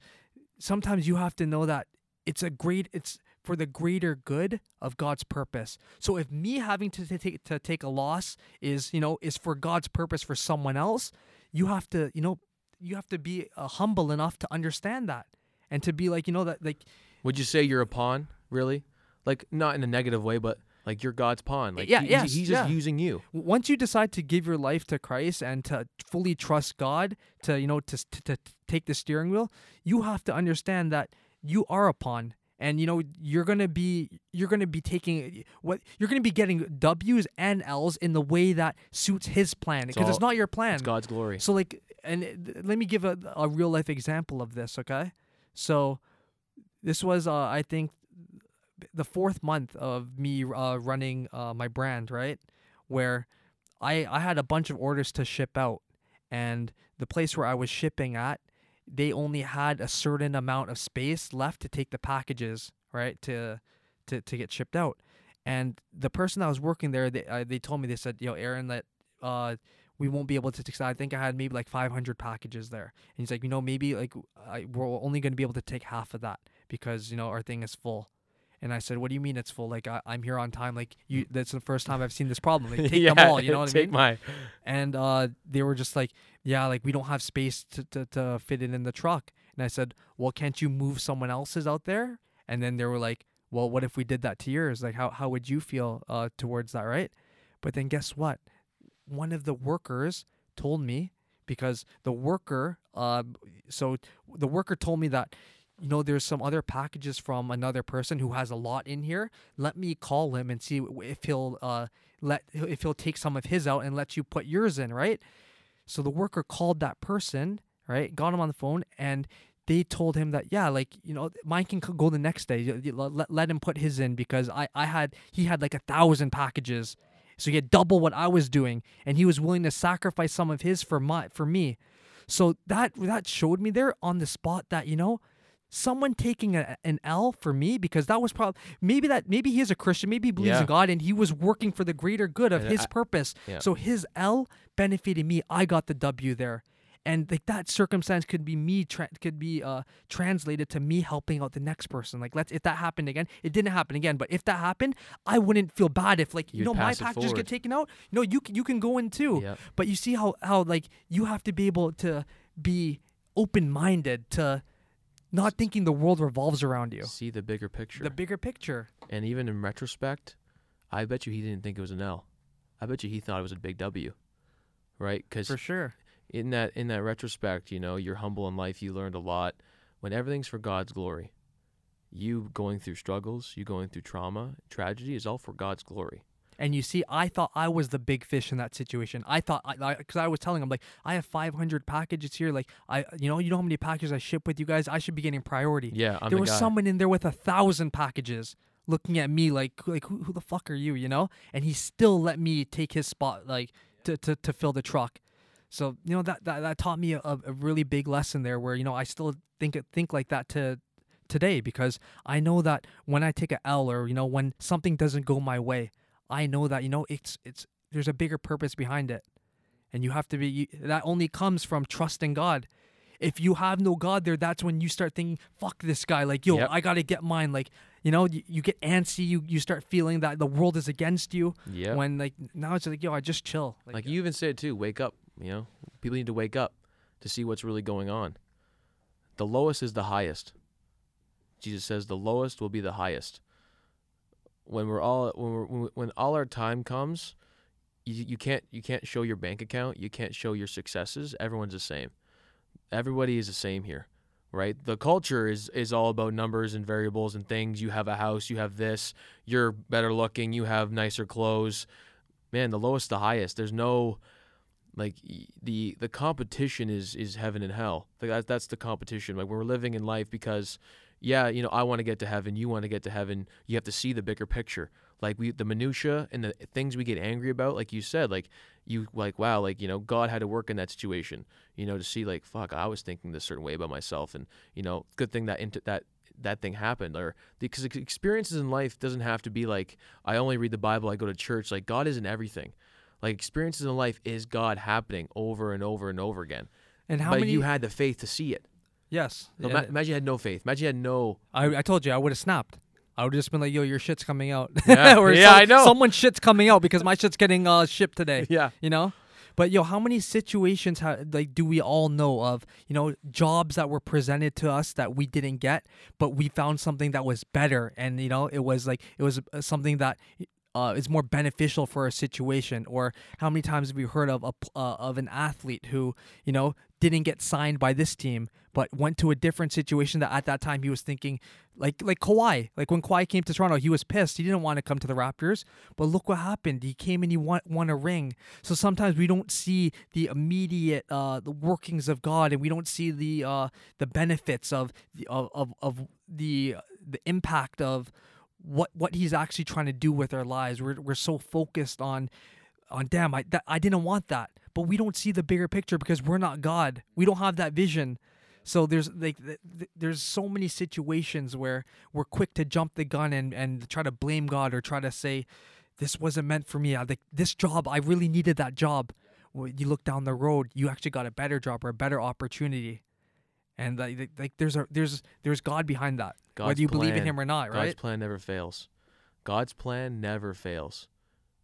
sometimes you have to know that it's a great it's for the greater good of God's purpose. So if me having to, take to take a loss is you know is for God's purpose for someone else, you have to you know you have to be uh, humble enough to understand that and to be like you know that like. Would you say you're a pawn, really? like not in a negative way, but like you're God's pawn. Like yeah, he, yes, he's, he's just yeah. using you. Once you decide to give your life to Christ and to fully trust God, to you know to, to, to take the steering wheel, you have to understand that you are a pawn and you know you're gonna be you're gonna be taking what you're gonna be getting W's and L's in the way that suits His plan because it's, it's, not your plan. It's God's glory. So like, and let me give a, a real life example of this. Okay, so this was uh, I think the fourth month of me uh, running uh, my brand, right? Where I I had a bunch of orders to ship out, and the place where I was shipping at, they only had a certain amount of space left to take the packages, right? To to to get shipped out. And the person that was working there, they uh, they told me they said, "Yo, Aaron, that uh." we won't be able to take. I think I had maybe like 500 packages there. And he's like, you know, maybe like I, we're only going to be able to take half of that because you know our thing is full. And I said, "What do you mean it's full? Like I, am here on time. Like you, that's the first time I've seen this problem. Like take yeah, them all. You know what I mean? Take my. And uh, they were just like, yeah, like we don't have space to, to to fit it in the truck. And I said, well, can't you move someone else's out there? And then they were like, well, what if we did that to yours? Like how how would you feel uh, towards that, right? But then guess what? One of the workers told me because the worker, uh, so the worker told me that you know, there's some other packages from another person who has a lot in here. Let me call him and see if he'll uh let if he'll take some of his out and let you put yours in, right? So the worker called that person, right? Got him on the phone and they told him that yeah, like you know, mine can go the next day. Let, let him put his in because I I had he had like a thousand packages, so he had double what I was doing, and he was willing to sacrifice some of his for my for me. So that that showed me there on the spot that you know someone taking a, an L for me because that was probably maybe that maybe he is a Christian, maybe he believes yeah. in God and he was working for the greater good of and his I, purpose. Yeah. So his L benefited me. I got the W there. And like that circumstance could be me tra- could be uh translated to me helping out the next person. Like let's if that happened again, it didn't happen again. But if that happened, I wouldn't feel bad if like You'd you know my packages get taken out. You know you can, you can go in too. Yep. But you see how how like you have to be able to be open minded to not thinking the world revolves around you. See the bigger picture. The bigger picture. And even in retrospect, I bet you he didn't think it was an L. I bet you he thought it was a big W. Right? Cuz For sure. In that in that retrospect, you know, you're humble in life, you learned a lot. When everything's for God's glory, you going through struggles, you going through trauma, tragedy is all for God's glory. And you see, I thought I was the big fish in that situation. I thought, because I, I, was telling him, like, I have 500 packages here. Like, I, you know, you know how many packages I ship with you guys? I should be getting priority. Yeah, I'm there the was guy. someone in there with a thousand packages looking at me like, like who, who the fuck are you? You know? And he still let me take his spot, like, to, to, to fill the truck. So you know that that, that taught me a, a really big lesson there, where you know I still think think like that to today because I know that when I take a L or you know when something doesn't go my way, I know that you know it's it's there's a bigger purpose behind it, and you have to be you, that only comes from trusting God. if you have no God there, that's when you start thinking, "Fuck this guy!" Like, yo, Yep. I gotta get mine. Like, you know, you, you get antsy. You you start feeling that the world is against you. Yeah. When like now it's like, yo, I just chill. Like you even said too, wake up. You know, people need to wake up to see what's really going on. The lowest is the highest. Jesus says the lowest will be the highest. When we're all when we're, when, when all our time comes, you, you can't you can't show your bank account. You can't show your successes. Everyone's the same. Everybody is the same here, right? The culture is is all about numbers and variables and things. You have a house. You have this. You're better looking. You have nicer clothes. Man, the lowest, the highest. There's no like the the competition is is heaven and hell. Like that, that's the competition. Like we're living in life because, yeah, you know, I want to get to heaven. You want to get to heaven. You have to see the bigger picture. Like we, the minutia and the things we get angry about. Like you said, like you like wow, like you know, God had to work in that situation. You know, to see like fuck, I was thinking this certain way about myself, and you know, good thing that into that that thing happened or because experiences in life doesn't have to be like I only read the Bible, I go to church. Like God is in everything. Like experiences in life is God happening over and over and over again. and how but many? you had the faith to see it. Yes. Yeah. ima- imagine you had no faith. Imagine you had no. I, I told you I would have snapped. I would have just been like, "Yo, your shit's coming out." Yeah. or Yeah, I know. Someone's shit's coming out because my shit's getting uh, shipped today. Yeah. You know. But yo, how many situations ha- like do we all know of? You know, jobs that were presented to us that we didn't get, but we found something that was better, and you know, it was like it was uh, something that uh, is more beneficial for a situation. Or how many times have we heard of a uh, of an athlete who you know didn't get signed by this team, but went to a different situation that at that time he was thinking, like like Kawhi. Like when Kawhi came to Toronto, he was pissed. He didn't want to come to the Raptors, but look what happened. He came and he won, won a ring. So sometimes we don't see the immediate uh, the workings of God, and we don't see the uh, the benefits of the of, of, of the the impact of what what He's actually trying to do with our lives. We're we're so focused on on damn I that, I didn't want that, but we don't see the bigger picture because we're not God. We don't have that vision. So there's like th- th- there's so many situations where we're quick to jump the gun and and try to blame God or try to say this wasn't meant for me. I, like this job, I really needed that job. Well, you look down the road, you actually got a better job or a better opportunity, and like- like there's a there's there's God behind that, God's whether you believe in Him or not, right? God's plan never fails. God's plan never fails.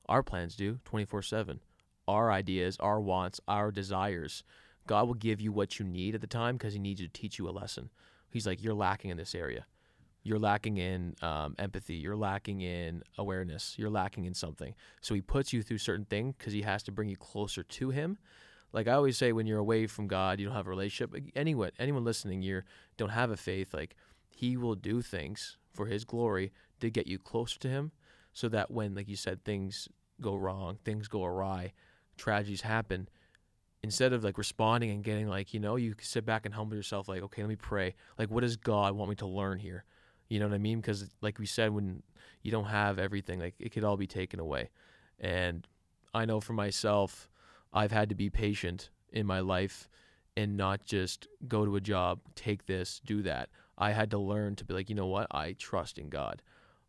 Our plans do 24 7. Our ideas, our wants, our desires. God will give you what you need at the time because He needs you to teach you a lesson. He's like, you're lacking in this area. You're lacking in um, empathy. You're lacking in awareness. You're lacking in something. So He puts you through certain things because He has to bring you closer to Him. Like I always say, when you're away from God, you don't have a relationship. Anyone, anyone listening, you don't have a faith. Like He will do things for His glory to get you closer to Him, so that when, like you said, things go wrong, things go awry, tragedies happen, instead of like responding and getting like, you know, you sit back and humble yourself, like, okay, let me pray. Like, what does God want me to learn here? You know what I mean? Because, like we said, when you don't have everything, like it could all be taken away. And I know for myself, I've had to be patient in my life and not just go to a job, take this, do that. I had to learn to be like, you know what? I trust in God.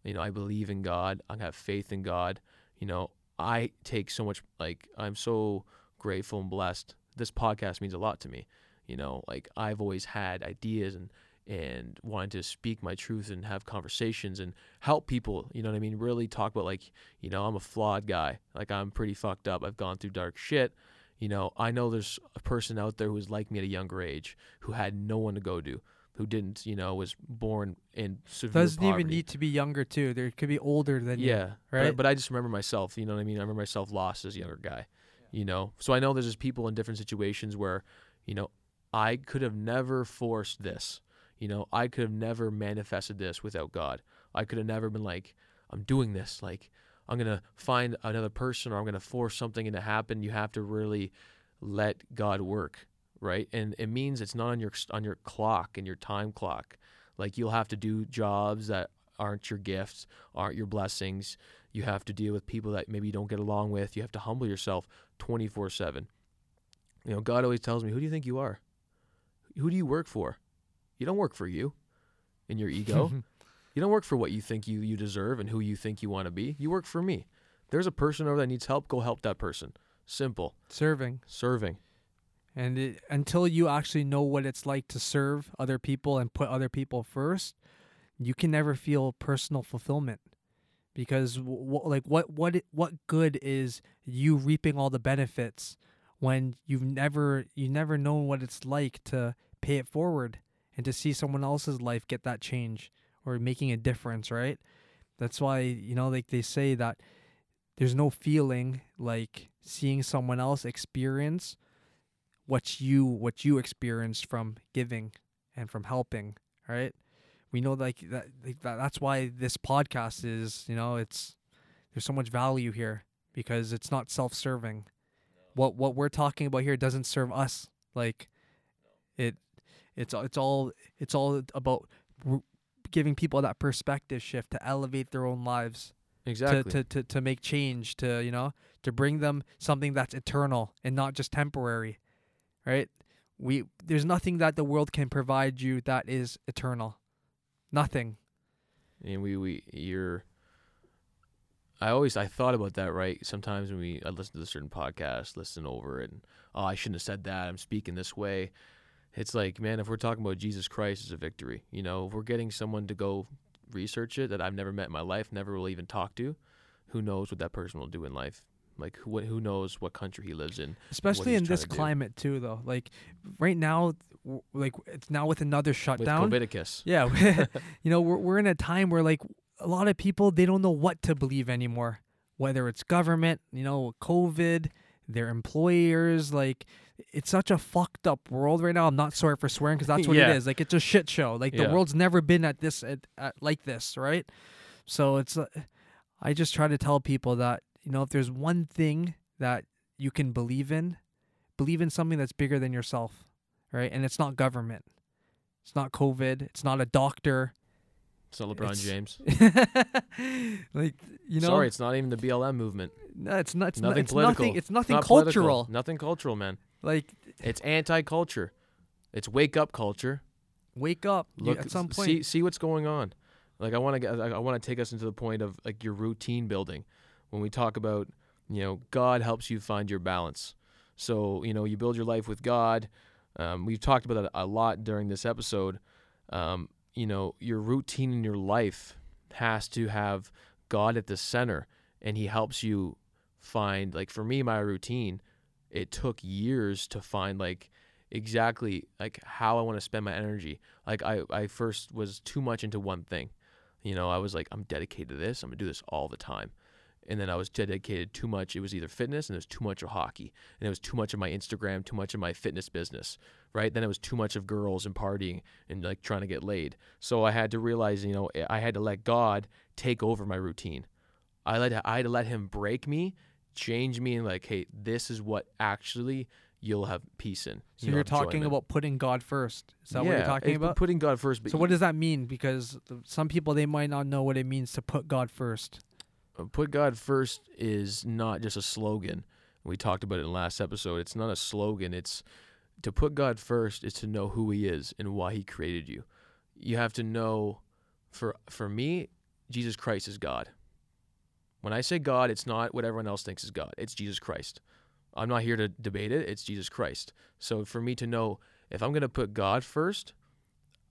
You know, I believe in God. I have faith in God. You know, I take so much, like, I'm so grateful and blessed. This podcast means a lot to me. You know, like, I've always had ideas and, and wanted to speak my truth and have conversations and help people, you know what I mean? Really talk about, like, you know, I'm a flawed guy. Like, I'm pretty fucked up. I've gone through dark shit. You know, I know there's a person out there who was like me at a younger age who had no one to go to, who didn't, you know, was born in severe Doesn't poverty. even need to be younger too. There could be older than you. Yeah, right? But, but I just remember myself. You know what I mean? I remember myself lost as a younger guy. You know, so I know there's just people in different situations where, you know, I could have never forced this. You know, I could have never manifested this without God. I could have never been like, I'm doing this. Like, I'm gonna find another person or I'm gonna force something to happen. You have to really let God work, right? And it means it's not on your on your clock and your time clock. Like you'll have to do jobs that aren't your gifts, aren't your blessings. You have to deal with people that maybe you don't get along with. You have to humble yourself 24 7. You know, God always tells me, Who do you think you are? Who do you work for? You don't work for you and your ego. you don't work for what you think you, you deserve and who you think you want to be. You work for me. There's a person over there that needs help. Go help that person. Simple. Serving. Serving. And it, until you actually know what it's like to serve other people and put other people first, you can never feel personal fulfillment. Because w- w- like what what what good is you reaping all the benefits when you've never you never known what it's like to pay it forward and to see someone else's life get that change or making a difference, right? That's why, you know, like they say that there's no feeling like seeing someone else experience what you what you experienced from giving and from helping, right? We know like that, like that's why this podcast is, you know, it's there's so much value here because it's not self-serving. What what we're talking about here doesn't serve us. Like it it's it's all it's all about giving people that perspective shift to elevate their own lives Exactly. to, to, to, to make change to you know to bring them something that's eternal and not just temporary right? We there's nothing that the world can provide you that is eternal. Nothing. And we we you're I always I thought about that right? Sometimes when we I listen to a certain podcast listen over it and oh I shouldn't have said that. I'm speaking this way. It's like man if we're talking about Jesus Christ as a victory you know if we're getting someone to go research it that I've never met in my life never will even talk to who knows what that person will do in life like who who knows what country he lives in especially in this to climate too though. Like right now like it's now with another shutdown. with Covidicus yeah you know we're, we're in a time where like a lot of people they don't know what to believe anymore. Whether it's government you know covid their employers like it's such a fucked up world right now. I'm not sorry for swearing because that's what Yeah. it is. Like it's a shit show. Like the world's never been at this at, at, like this right? So it's uh, i just try to tell people that you know if there's one thing that you can believe in believe in something that's bigger than yourself right and it's not government it's not covid it's not a doctor it's not LeBron It's- James like you know sorry it's not even the BLM movement no, it's not it's, Nothing not, it's political. nothing it's nothing not political. cultural nothing cultural man like It's anti-culture. It's wake up culture. wake up you- Look at some point See see what's going on. Like I want to I want to take us into the point of like your routine building. When we talk about, you know, God helps you find your balance. So, you know, you build your life with God. Um, we've talked about that a lot during this episode. Um, you know, your routine in your life has to have God at the center and he helps you find like for me my routine it took years to find like exactly like how I want to spend my energy. Like I, I first was too much into one thing. You know, I was like, I'm dedicated to this. I'm gonna do this all the time. And then I was dedicated too much. It was either fitness and it was too much of hockey. And it was too much of my Instagram, too much of my fitness business. Right. Then it was too much of girls and partying and like trying to get laid. So I had to realize, you know, eh, I had to let God take over my routine. I let I had to let him break me, change me and like, hey, this is what actually you'll have peace in. so you're talking enjoyment. about putting god first is that what you're talking about Putting God first. So what does that mean because some people they might not know what it means to put god first put God first is not just a slogan. We talked about it in last episode. It's not a slogan. It's to put God first is to know who He is and why He created you. You have to know. For for me, Jesus Christ is God. When I say God, it's not what everyone else thinks is God. It's Jesus Christ. I'm not here to debate it. It's Jesus Christ. So for me to know if I'm going to put God first,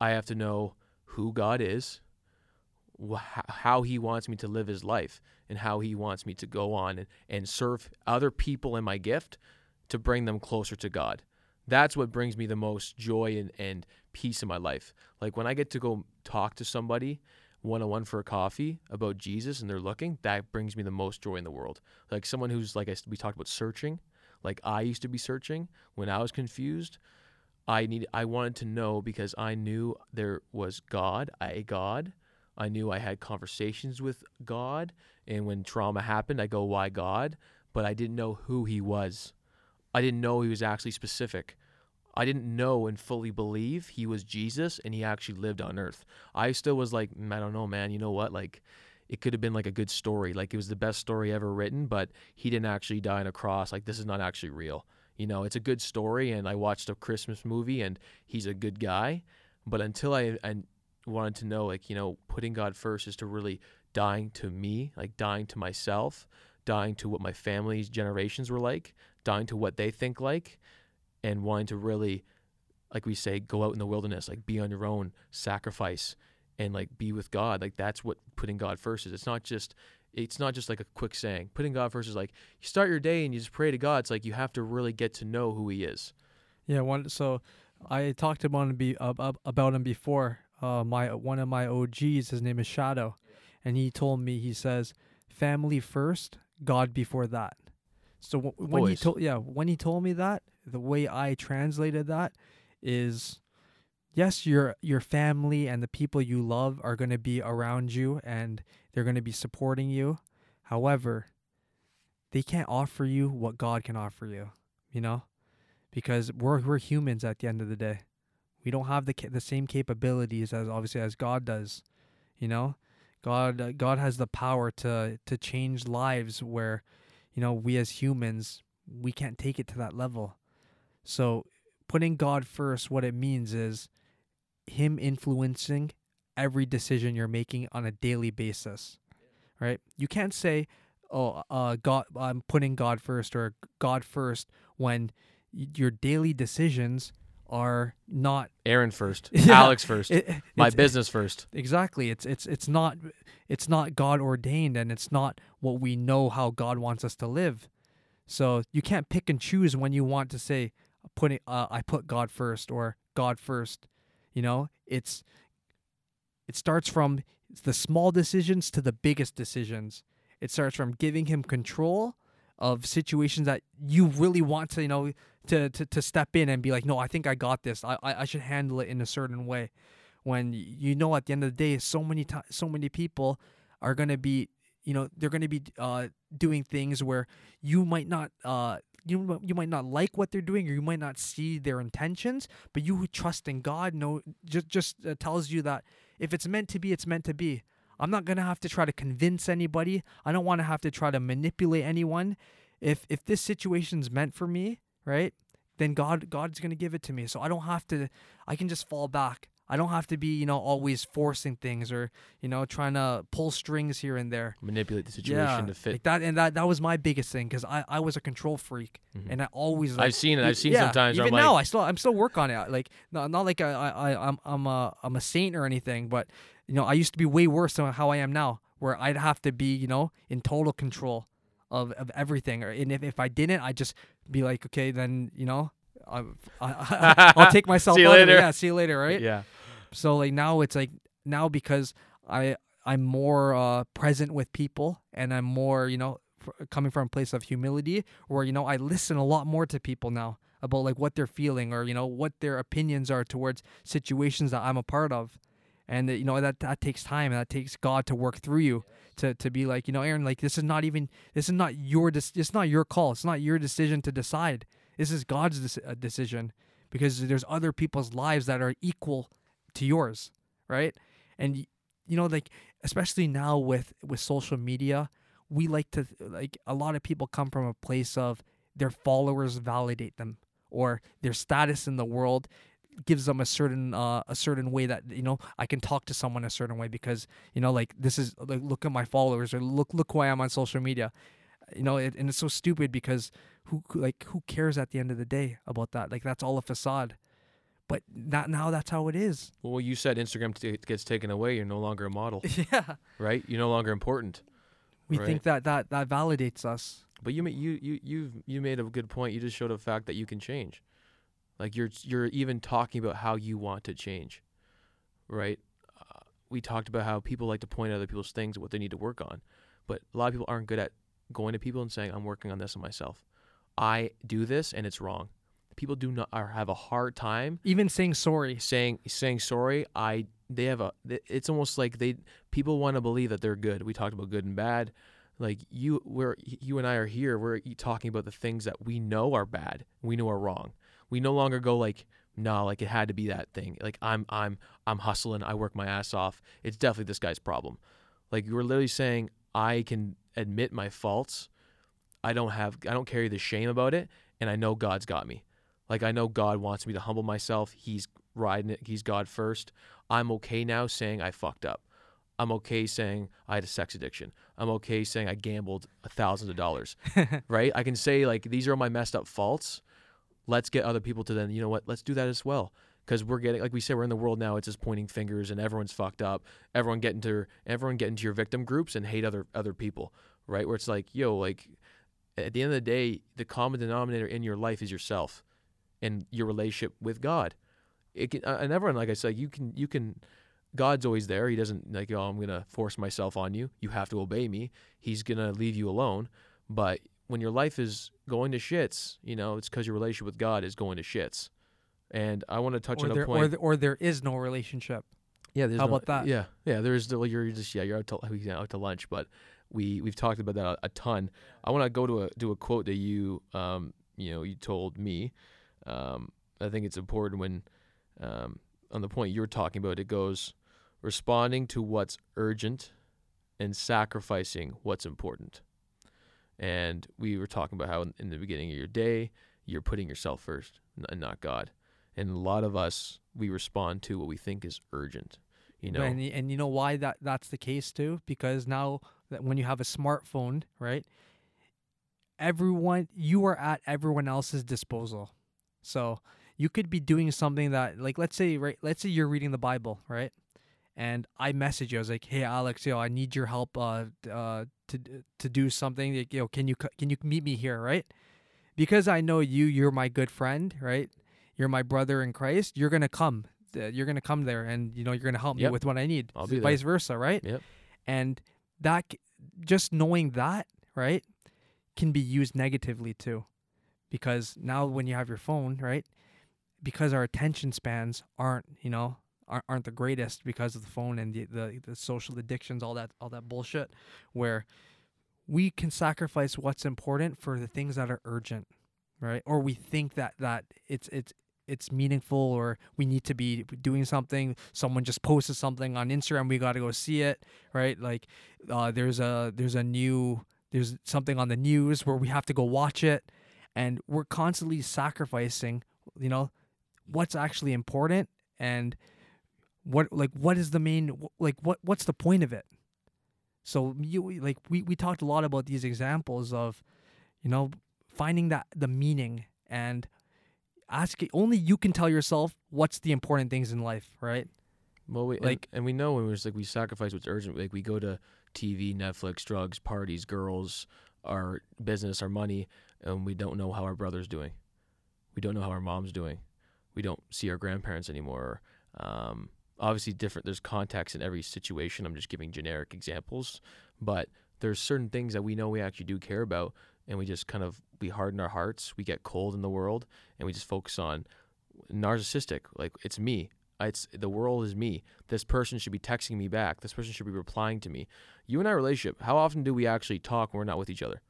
I have to know who God is, wh- how He wants me to live His life, and how He wants me to go on and, and serve other people in my gift to bring them closer to God. That's what brings me the most joy and, and peace in my life. Like when I get to go talk to somebody one on one for a coffee about Jesus and they're looking, that brings me the most joy in the world. Like someone who's like I, we talked about searching, like I used to be searching when I was confused. I need I wanted to know because I knew there was God, a God. I knew I had conversations with God, and when trauma happened, I go, "Why God?" But I didn't know who He was. I didn't know He was actually specific. I didn't know and fully believe He was Jesus and He actually lived on Earth. I still was like, "Mm, I don't know, man. You know what? Like, it could have been like a good story. Like it was the best story ever written, but He didn't actually die on a cross. Like this is not actually real. You know, it's a good story, and I watched a Christmas movie, and He's a good guy. But until I, I wanted to know, like, you know, putting God first is to really dying to me, like dying to myself, dying to what my family's generations were like, dying to what they think like. and wanting to really like we say go out in the wilderness like be on your own sacrifice and like be with god like that's what putting god first is it's not just it's not just like a quick saying putting god first is like you start your day and you just pray to god it's like you have to really get to know who he is Yeah, one. So I talked about him be ab- ab- about him before. Uh, my one of my OGs, his name is Shadow, and he told me he says, "Family first, God before that." So w- when he told yeah when he told me that, the way I translated that is, yes, your your family and the people you love are going to be around you and they're going to be supporting you. However, they can't offer you what God can offer you. You know because we're we're humans at the end of the day. We don't have the the same capabilities as obviously as God does. You know, God uh, God has the power to to change lives where, you know, we as humans we can't take it to that level. So putting God first, what it means is Him influencing every decision you're making on a daily basis. Right? You can't say, "Oh, uh, God, I'm putting God first," or "God first when your daily decisions are not aaron first Yeah, alex first it, my business first. Exactly. It's it's it's not it's not god ordained and it's not what we know how god wants us to live. So you can't pick and choose when you want to say putting uh, i put god first or god first. You know it's it starts from the small decisions to the biggest decisions. It starts from giving him control of situations that you really want to you know to to, to step in and be like no i think i got this. I, I i should handle it in a certain way. When you know at the end of the day so many so many people are going to be you know they're to be uh doing things where you might not uh you you might not like what they're doing or you might not see their intentions but you trust in God know just just uh, tells you that if it's meant to be it's meant to be. I'm not going to have to try to convince anybody. I don't want to have to try to manipulate anyone. If if this situation's meant for me right then God God's going to give it to me so I don't have to I can just fall back I don't have to be, you know, always forcing things or, you know, trying to pull strings here and there. manipulate the situation to fit Like that, and that that was my biggest thing because I, I was a control freak, Mhm. and I always. Like, i've seen it i've seen yeah, sometimes Even now, like I still I'm still work on it. Like not not like I I- I'm I'm a I'm a saint or anything, but you know I used to be way worse than how I am now, where I'd have to be you know in total control of of everything, or and if if I didn't, I'd just be like, okay, then you know. I, I, I'll take myself See you out later. Yeah, see you later, right? yeah So like now it's like now because I I'm more uh, present with people and I'm more you know coming from a place of humility where you know I listen a lot more to people now about like what they're feeling or you know what their opinions are towards situations that I'm a part of. And that, you know that that takes time and that takes God to work through you to to be like you know Aaron like this is not even this is not your it's not your call. It's not your decision to decide. This is God's uh, decision because there's other people's lives that are equal to yours right? And you know like especially now with with social media we like to like a lot of people come from a place of their followers validate them or their status in the world gives them a certain uh, a certain way that you know I can talk to someone a certain way because you know like this is like look at my followers or look look who I am on social media. You know it, and it's so stupid because who like who cares at the end of the day about that? Like that's all a facade. But not now that's how it is. Well you said instagram t- gets taken away you're no longer a model. Yeah. Right? You're no longer important. We Right. think that that that validates us. But you you you you you made a good point. You just showed a fact that you can change. Like you're you're even talking about how you want to change, right? Uh, we talked about how people like to point out other people's things and what they need to work on, but a lot of people aren't good at going to people and saying, "I'm working on this on myself. I do this and it's wrong." People do not or have a hard time even saying sorry saying saying sorry. I they have a it's almost like they people want to believe that they're good. We talked about good and bad. Like you we're you and I are here. We're talking about the things that we know are bad. We know are wrong. We no longer go like no, like it had to be that thing. Like I'm I'm I'm hustling. I work my ass off. It's definitely this guy's problem. Like you were literally saying I can admit my faults. I don't have I don't carry the shame about it and I know God's got me. Like I know God wants me to humble myself. He's riding it. He's God first. I'm okay now saying I fucked up. I'm okay saying I had a sex addiction. I'm okay saying I gambled thousands of dollars. right? I can say like these are my messed up faults, let's get other people to then you know what let's do that as well. Because we're getting like we said we're in the world now it's just pointing fingers and everyone's fucked up. Everyone get into everyone get into your victim groups and hate other other people right? Where it's like yo like at the end of the day the common denominator in your life is yourself and your relationship with god. It can, and everyone like i said you can you can god's always there. He doesn't like oh i'm gonna force myself on you. You have to obey me. He's gonna leave you alone. But when your life is going to shits you know it's because your relationship with god is going to shits and I want to touch or on there, a point. Or, the, or there is no relationship. yeah, there's how no- about that? Yeah, yeah. There's the, you're just yeah you're out to we out to lunch, but we we've talked about that a, a ton. I want to go to a to a quote that you um you know you told me. Um, I think it's important when um on the point you're talking about it goes responding to what's urgent and sacrificing what's important. And we were talking about how in, the beginning of your day you're putting yourself first and not God. And a lot of us we respond to what we think is urgent. You know, And, and you know why that that's the case too? Because now that when you have a smartphone, right? Everyone you are at everyone else's disposal. So you could be doing something that like let's say right let's say you're reading the Bible, right? And I message you. I was like, "Hey, Alex, yo, I need your help uh, uh, to to do something. Like, yo, can you can you meet me here, right? Because I know you, you're my good friend, right? You're my brother in Christ. You're gonna come. Uh, You're gonna come there, and you know you're gonna help me with what I need. I'll be there. Vice versa, right? Yep. And that just knowing that, right, can be used negatively too, because now when you have your phone, right, because our attention spans aren't, you know, aren't, the greatest because of the phone and the, the the social addictions, all that all that bullshit, where we can sacrifice what's important for the things that are urgent, right? Or we think that that it's it's it's meaningful or we need to be doing something. Someone just posted something on instagram we got to go see it right? Like uh, there's a there's a new there's something on the news where we have to go watch it. And we're constantly sacrificing you know what's actually important and what like what is the main like what what's the point of it so you like we we talked a lot about these examples of you know finding that the meaning and asking only you can tell yourself what's the important things in life right Well, we, Like- like, and we know when it's like we sacrifice what's urgent. Like we go to TV, Netflix, drugs, parties, girls, our business, our money, and we don't know how our brother's doing. We don't know how our mom's doing. We don't see our grandparents anymore. Um, obviously, different. There's context in every situation. I'm just giving generic examples, but there's certain things that we know we actually do care about, and we just kind of we harden our hearts. We get cold in the world, and we just focus on narcissistic. Like it's me. It's the world is me. This person should be texting me back. This person should be replying to me. You and I relationship. How often do we actually talk when we're not with each other?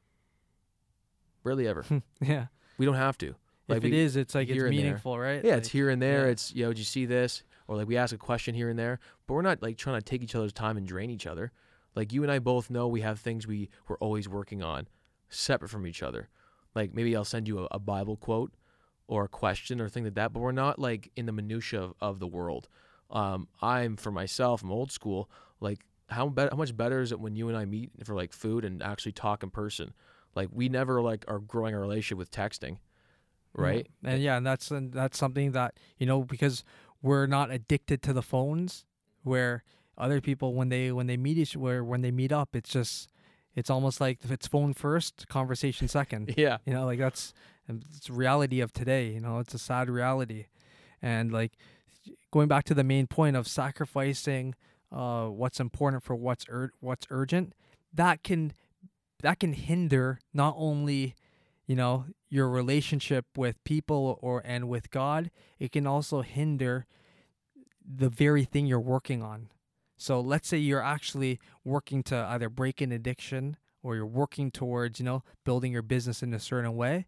Rarely ever. yeah we don't have to. Like if it we- is it's like it's meaningful right Yeah, Like, it's here and there. yeah. It's you know, did you see this? Or like we ask a question here and there, but we're not like trying to take each other's time and drain each other. Like you and I both know we have things we we're always working on, separate from each other. Like maybe I'll send you a, a Bible quote or a question or thing like that, but we're not like in the minutia of, of the world. Um, I'm for myself. I'm old school. Like how better, how much better is it when you and I meet for like food and actually talk in person? Like we never like are growing a relationship with texting, right? and yeah and that's and that's something that you know because we're not addicted to the phones where other people when they when they meet each where when they meet up it's just it's almost like if it's phone first conversation second Yeah. you know like that's it's reality of today you know it's a sad reality and like going back to the main point of sacrificing uh what's important for what's ur- what's urgent that can that can hinder not only you know your relationship with people or and with God it can also hinder the very thing you're working on. So let's say you're actually working to either break an addiction or you're working towards you know building your business in a certain way.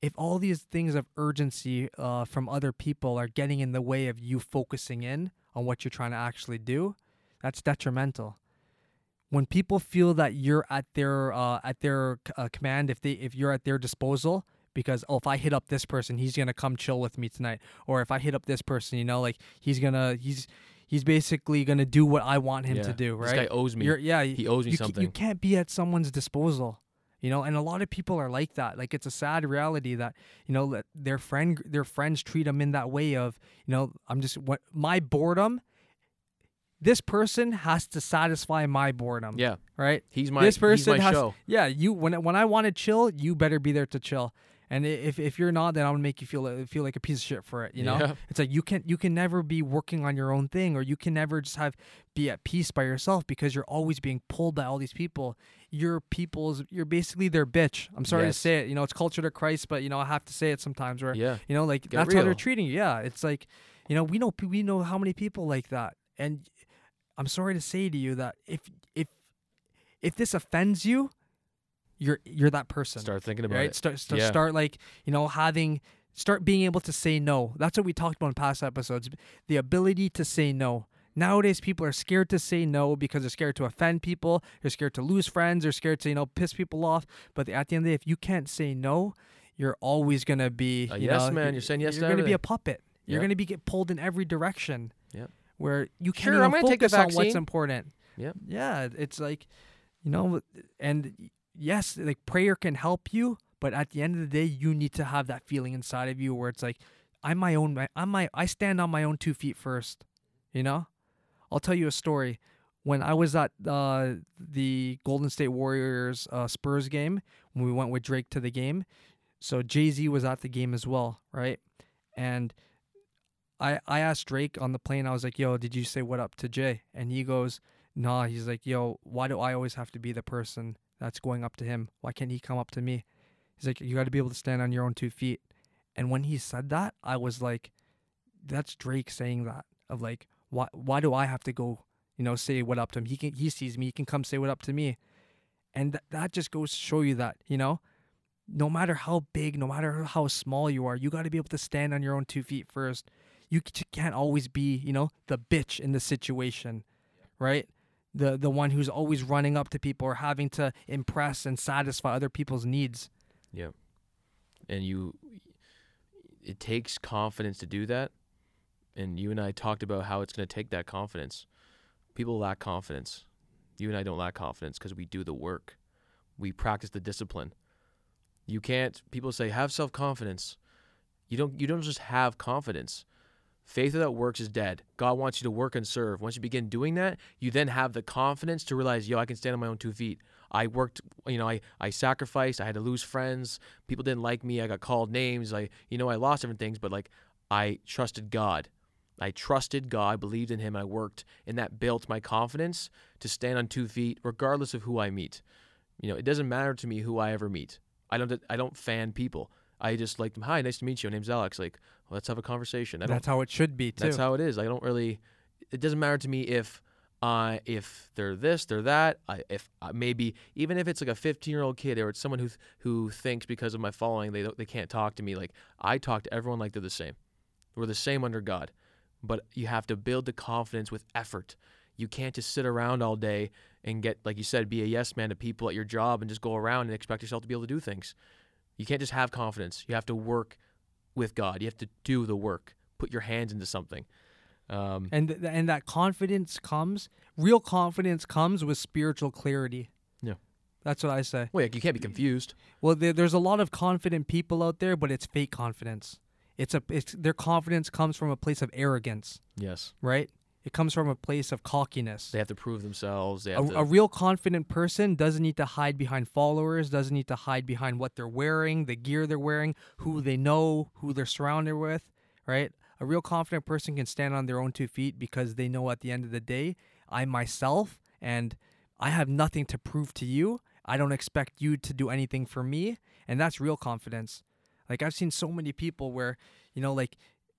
If all these things of urgency uh, from other people are getting in the way of you focusing in on what you're trying to actually do that's detrimental when people feel that you're at their uh, at their uh, command if they if you're at their disposal because oh if I hit up this person he's gonna come chill with me tonight or if I hit up this person you know like he's gonna he's he's basically gonna do what I want him to Yeah. do This right guy owes me. you're, yeah he owes me you, something. you can't be at someone's disposal You know, and a lot of people are like that. Like it's a sad reality that you know that their friend their friends treat them in that way of you know I'm just what my boredom. This person has to satisfy my boredom. Yeah, Right. he's my this person my has show. yeah. You when when I want to chill, you better be there to chill. And if if you're not, then I'm gonna make you feel uh, feel like a piece of shit for it. You know. Yeah. It's like you can you can never be working on your own thing, or you can never just have be at peace by yourself because you're always being pulled by all these people. You're people's you're basically their bitch. I'm sorry Yes. to say it. You know, it's culture to Christ, but you know I have to say it sometimes. Where Yeah, you know, like Get that's how they're treating you. Yeah, it's like, you know, we know we know how many people like that, and I'm sorry to say to you that if if if this offends you, you're you're that person start thinking about right? it. Start start, Yeah. start like you know having start being able to say no. That's what we talked about in past episodes. The ability to say no. Nowadays, people are scared to say no because they're scared to offend people. They're scared to lose friends. They're scared to you know piss people off. But at the end of the day, if you can't say no, you're always gonna be A you yes know, man. You're saying yes You're to gonna be a puppet. You're Yep. gonna be get pulled in every direction. Yep. Where you can't Sure, even I'm gonna take focus on what's important. Yep. Yeah, it's like, you know, and yes, like prayer can help you, but at the end of the day, you need to have that feeling inside of you where it's like, I'm my own, I'm my, I stand on my own two feet first. You know, I'll tell you a story. When I was at uh, the Golden State Warriors uh, Spurs game, when we went with Drake to the game, so Jay Z was at the game as well, right? And I I asked Drake on the plane. I was like, "Yo, did you say what up to Jay?" And he goes, "Nah." He's like, "Yo, why do I always have to be the person that's going up to him? Why can't he come up to me?" He's like, "You got to be able to stand on your own two feet." And when he said that, I was like, "That's Drake saying that." Of like, why why do I have to go? You know, say what up to him? He can he sees me. He can come say what up to me. And th- that just goes to show you that you know no matter how big, no matter how small you are, you got to be able to stand on your own two feet first. You can't always be, you know, the bitch in the situation, right? The the one who's always running up to people or having to impress and satisfy other people's needs. Yeah. And you it takes confidence to do that. And you and i talked about how it's going to take that confidence. People lack confidence. You and i don't lack confidence because we do the work. We practice the discipline. You can't people say have self-confidence. You don't you don't just have confidence faith without works is dead. God wants you to work and serve. Once you begin doing that you then have the confidence to realize yo i can stand on my own two feet. I worked you know i i sacrificed. I had to lose friends. People didn't like me. I got called names. I you know i lost different things but like i trusted god. I trusted god. Believed in him. I worked and that built my confidence to stand on two feet regardless of who i meet. You know it doesn't matter to me who i ever meet. I don't i don't fan people i just like them hi nice to meet you my name's alex like well, let's have a conversation i That's how it should be too. that's how it is. I don't really. It doesn't matter to me if, uh, if they're this, they're that. I, if uh, maybe even if it's like a 15 year old kid or it's someone who th- who thinks because of my following they don't, they can't talk to me. Like I talk to everyone like they're the same. We're the same under God, but you have to build the confidence with effort. You can't just sit around all day and get like you said, be a yes man to people at your job and just go around and expect yourself to be able to do things. You can't just have confidence. You have to work with God. You have to do the work. Put your hands into something. Um, and th- and that confidence comes, real confidence comes with spiritual clarity. Yeah. That's what I say. well, you can't be confused. Well, there, there's a lot of confident people out there, but it's fake confidence. It's a it's their confidence comes from a place of arrogance, Yes, right? It comes from a place of cockiness. they have to prove themselves. They A, to. a real confident person doesn't need to hide behind followers, doesn't need to hide behind what they're wearing, the gear they're wearing, who they know, who they're surrounded with, right? A real confident person can stand on their own two feet because they know at the end of the day, I'm myself and I have nothing to prove to you. I don't expect you to do anything for me, and that's real confidence. Like I've seen so many people where, you know, like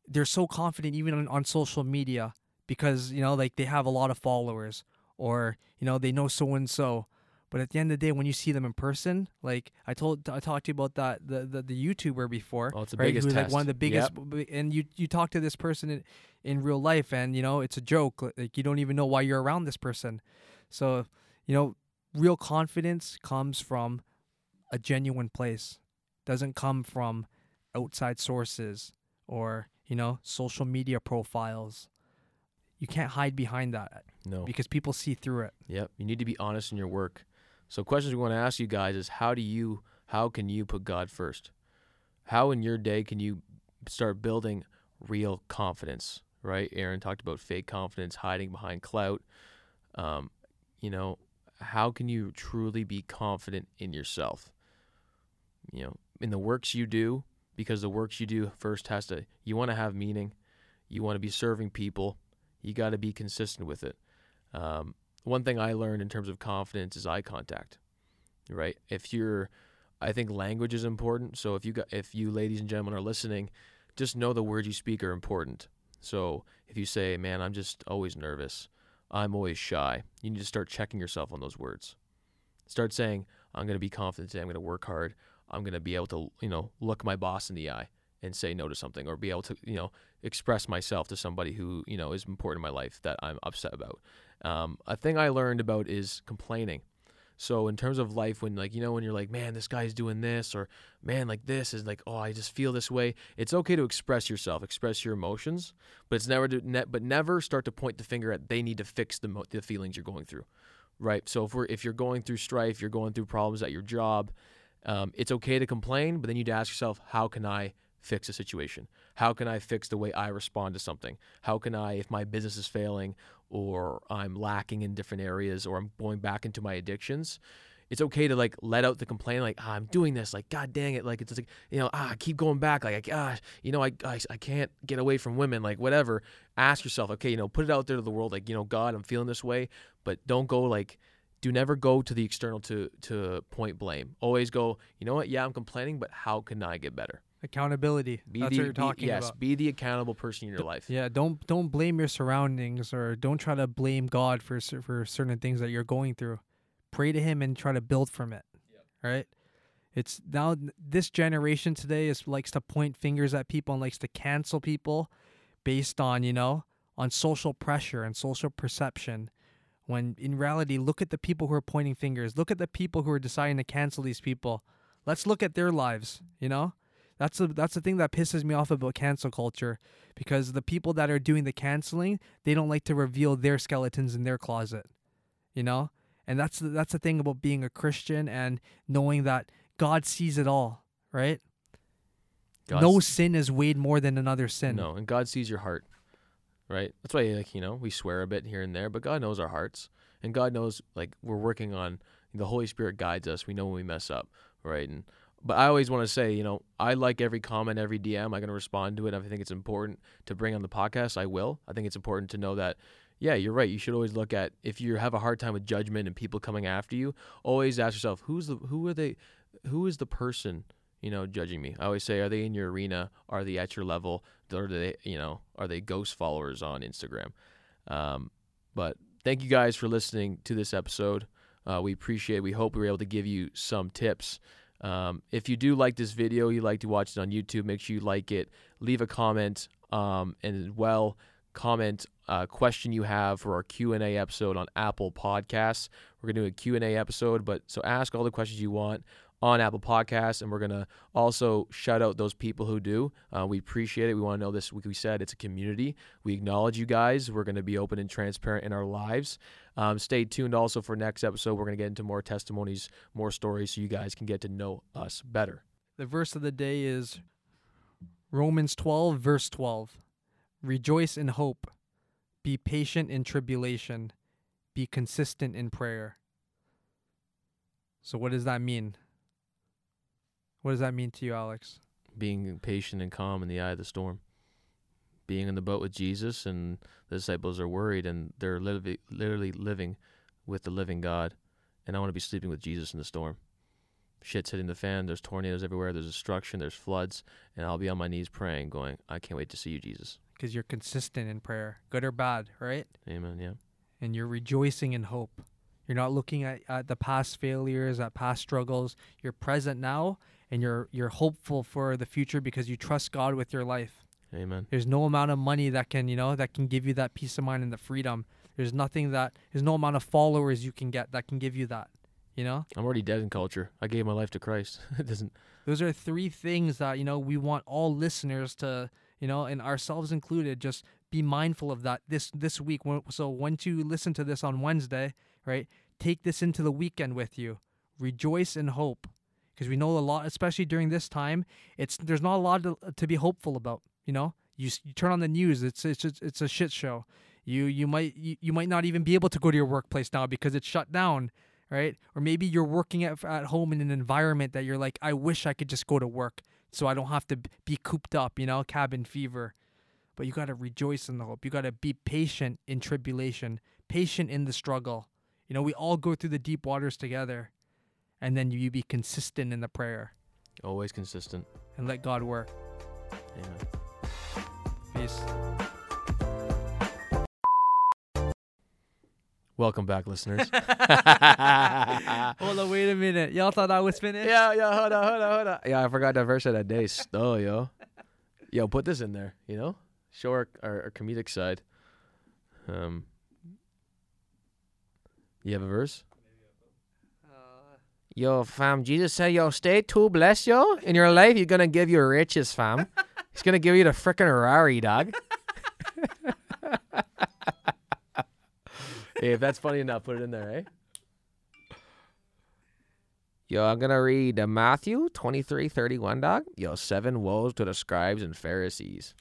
they're so confident even on, on social media because, you know, like they have a lot of followers or, you know, they know so and so. But at the end of the day, when you see them in person, like I told, I talked to you about that the the, the YouTuber before, Well, it's the right? biggest Who's like one of the biggest, b- and you you talk to this person in, in real life, and you know it's a joke. Like you don't even know why you're around this person. So you know, real confidence comes from a genuine place. Doesn't come from outside sources or you know social media profiles. You can't hide behind that no. because people see through it. Yep. You need to be honest in your work. So questions we want to ask you guys is how do you how can you put God first? How in your day can you start building real confidence? Right? Aaron talked about fake confidence, hiding behind clout. Um, you know, how can you truly be confident in yourself? You know, in the works you do, because the works you do first has to you want to have meaning, you want to be serving people, you got to be consistent with it. Um, one thing I learned in terms of confidence is eye contact. Right? If you're I think language is important. So if you got if you ladies and gentlemen are listening, just know the words you speak are important. So if you say, "Man, I'm just always nervous. I'm always shy." You need to start checking yourself on those words. Start saying, "I'm going to be confident today. I'm going to work hard. I'm going to be able to, you know, look my boss in the eye and say no to something or be able to, you know, express myself to somebody who, you know, is important in my life that I'm upset about." Um, a thing I learned about is complaining. So in terms of life, when like you know when you're like, man, this guy's doing this, or man, like this is like, oh, I just feel this way. It's okay to express yourself, express your emotions, but it's never to ne- but never start to point the finger at they need to fix the mo- the feelings you're going through, right? So if we're if you're going through strife, you're going through problems at your job, um, it's okay to complain, but then you need to ask yourself, how can I fix a situation? How can I fix the way I respond to something? How can I, if my business is failing or I'm lacking in different areas or I'm going back into my addictions, it's okay to like let out the complaint, like ah, I'm doing this, like God dang it, like it's like you know ah, I keep going back, like ah, you know I, I I can't get away from women, like whatever. Ask yourself, okay, you know, put it out there to the world, like you know, God, I'm feeling this way, but don't go like do never go to the external to to point blame. Always go, you know what? Yeah, I'm complaining, but how can I get better? Accountability. Be That's the, what you're be- talking yes, about. be the accountable person in your life. Yeah, don't don't blame your surroundings or don't try to blame God for for certain things that you're going through. Pray to Him and try to build from it. Right? It's now this generation today is likes to point fingers at people and likes to cancel people based on you know on social pressure and social perception. When in reality, look at the people who are pointing fingers. Look at the people who are deciding to cancel these people. Let's look at their lives. You know, that's the that's the thing that pisses me off about cancel culture because the people that are doing the canceling, they don't like to reveal their skeletons in their closet. You know? And that's the, that's the thing about being a Christian and knowing that God sees it all, right? God no sin is weighed more than another sin. No, and God sees your heart, right? That's why, like you know, we swear a bit here and there, but God knows our hearts, and God knows like we're working on. The Holy Spirit guides us. We know when we mess up, right? And but I always want to say, you know, I like every comment, every DM. I'm going to respond to it. I think it's important to bring on the podcast, I will. I think it's important to know that, yeah, you're right. You should always look at if you have a hard time with judgment and people coming after you. Always ask yourself, who's the who are they? Who is the person you know, judging me. I always say, are they in your arena? Are they at your level? Do they, you know, are they ghost followers on Instagram? Um, but thank you guys for listening to this episode. Uh, we appreciate. We hope we were able to give you some tips. Um, if you do like this video, you like to watch it on YouTube, make sure you like it. Leave a comment, um, and as well comment a question you have for our Q&A episode on Apple Podcasts. We're going to do a Q&A episode, but so ask all the questions you want on Apple Podcasts, and we're gonna also shout out those people who do. Uh, we appreciate it. We want to know this. Like we said, it's a community. We acknowledge you guys. We're gonna be open and transparent in our lives. Um, stay tuned also for next episode. We're gonna get into more testimonies, more stories, so you guys can get to know us better. The verse of the day is Romans 12, verse 12. Rejoice in hope, be patient in tribulation, be consistent in prayer. So, what does that mean? What does that mean to you, Alex? Being patient and calm in the eye of the storm. Being in the boat with Jesus, and the disciples are worried, and they're literally, literally living with the living God. And I want to be sleeping with Jesus in the storm. Shit's hitting the fan. There's tornadoes everywhere. There's destruction. There's floods. And I'll be on my knees praying, going, I can't wait to see you, Jesus. Because you're consistent in prayer, good or bad, right? Amen. Yeah. And you're rejoicing in hope. You're not looking at, at the past failures, at past struggles. You're present now, and you're you're hopeful for the future because you trust God with your life. Amen. There's no amount of money that can, you know, that can give you that peace of mind and the freedom. There's nothing that there's no amount of followers you can get that can give you that. You know? I'm already dead in culture. I gave my life to Christ. it doesn't. Those are three things that, you know, we want all listeners to, you know, and ourselves included, just be mindful of that this this week. So once you listen to this on Wednesday, right? take this into the weekend with you. Rejoice in hope, because we know a lot, especially during this time. It's there's not a lot to, to be hopeful about. You know, you, you turn on the news, it's it's it's, a shit show. You you might you, you might not even be able to go to your workplace now because it's shut down, right? Or maybe you're working at at home in an environment that you're like, I wish I could just go to work so I don't have to be cooped up, you know, cabin fever. But you got to rejoice in the hope. You got to be patient in tribulation, patient in the struggle. You know, we all go through the deep waters together. And then you be consistent in the prayer Always consistent. and let God work. Amen. Peace. Welcome back, listeners. Hold on, wait a minute. Y'all thought I was finished? yeah, yeah, hold on, hold on, hold on. Yeah, I forgot that verse of that day. Oh, yo. Yo, put this in there, you know? Show our, our, our comedic side. Um, you have a verse? Yo, fam, Jesus said, yo, stay too blessed, yo. In your life, he's going to give you riches, fam. He's going to give you the frickin' Rari, dog. hey, if that's funny enough, put it in there, eh? Yo, I'm gonna read uh, Matthew 23, 31, dog. Yo, seven woes to the scribes and Pharisees.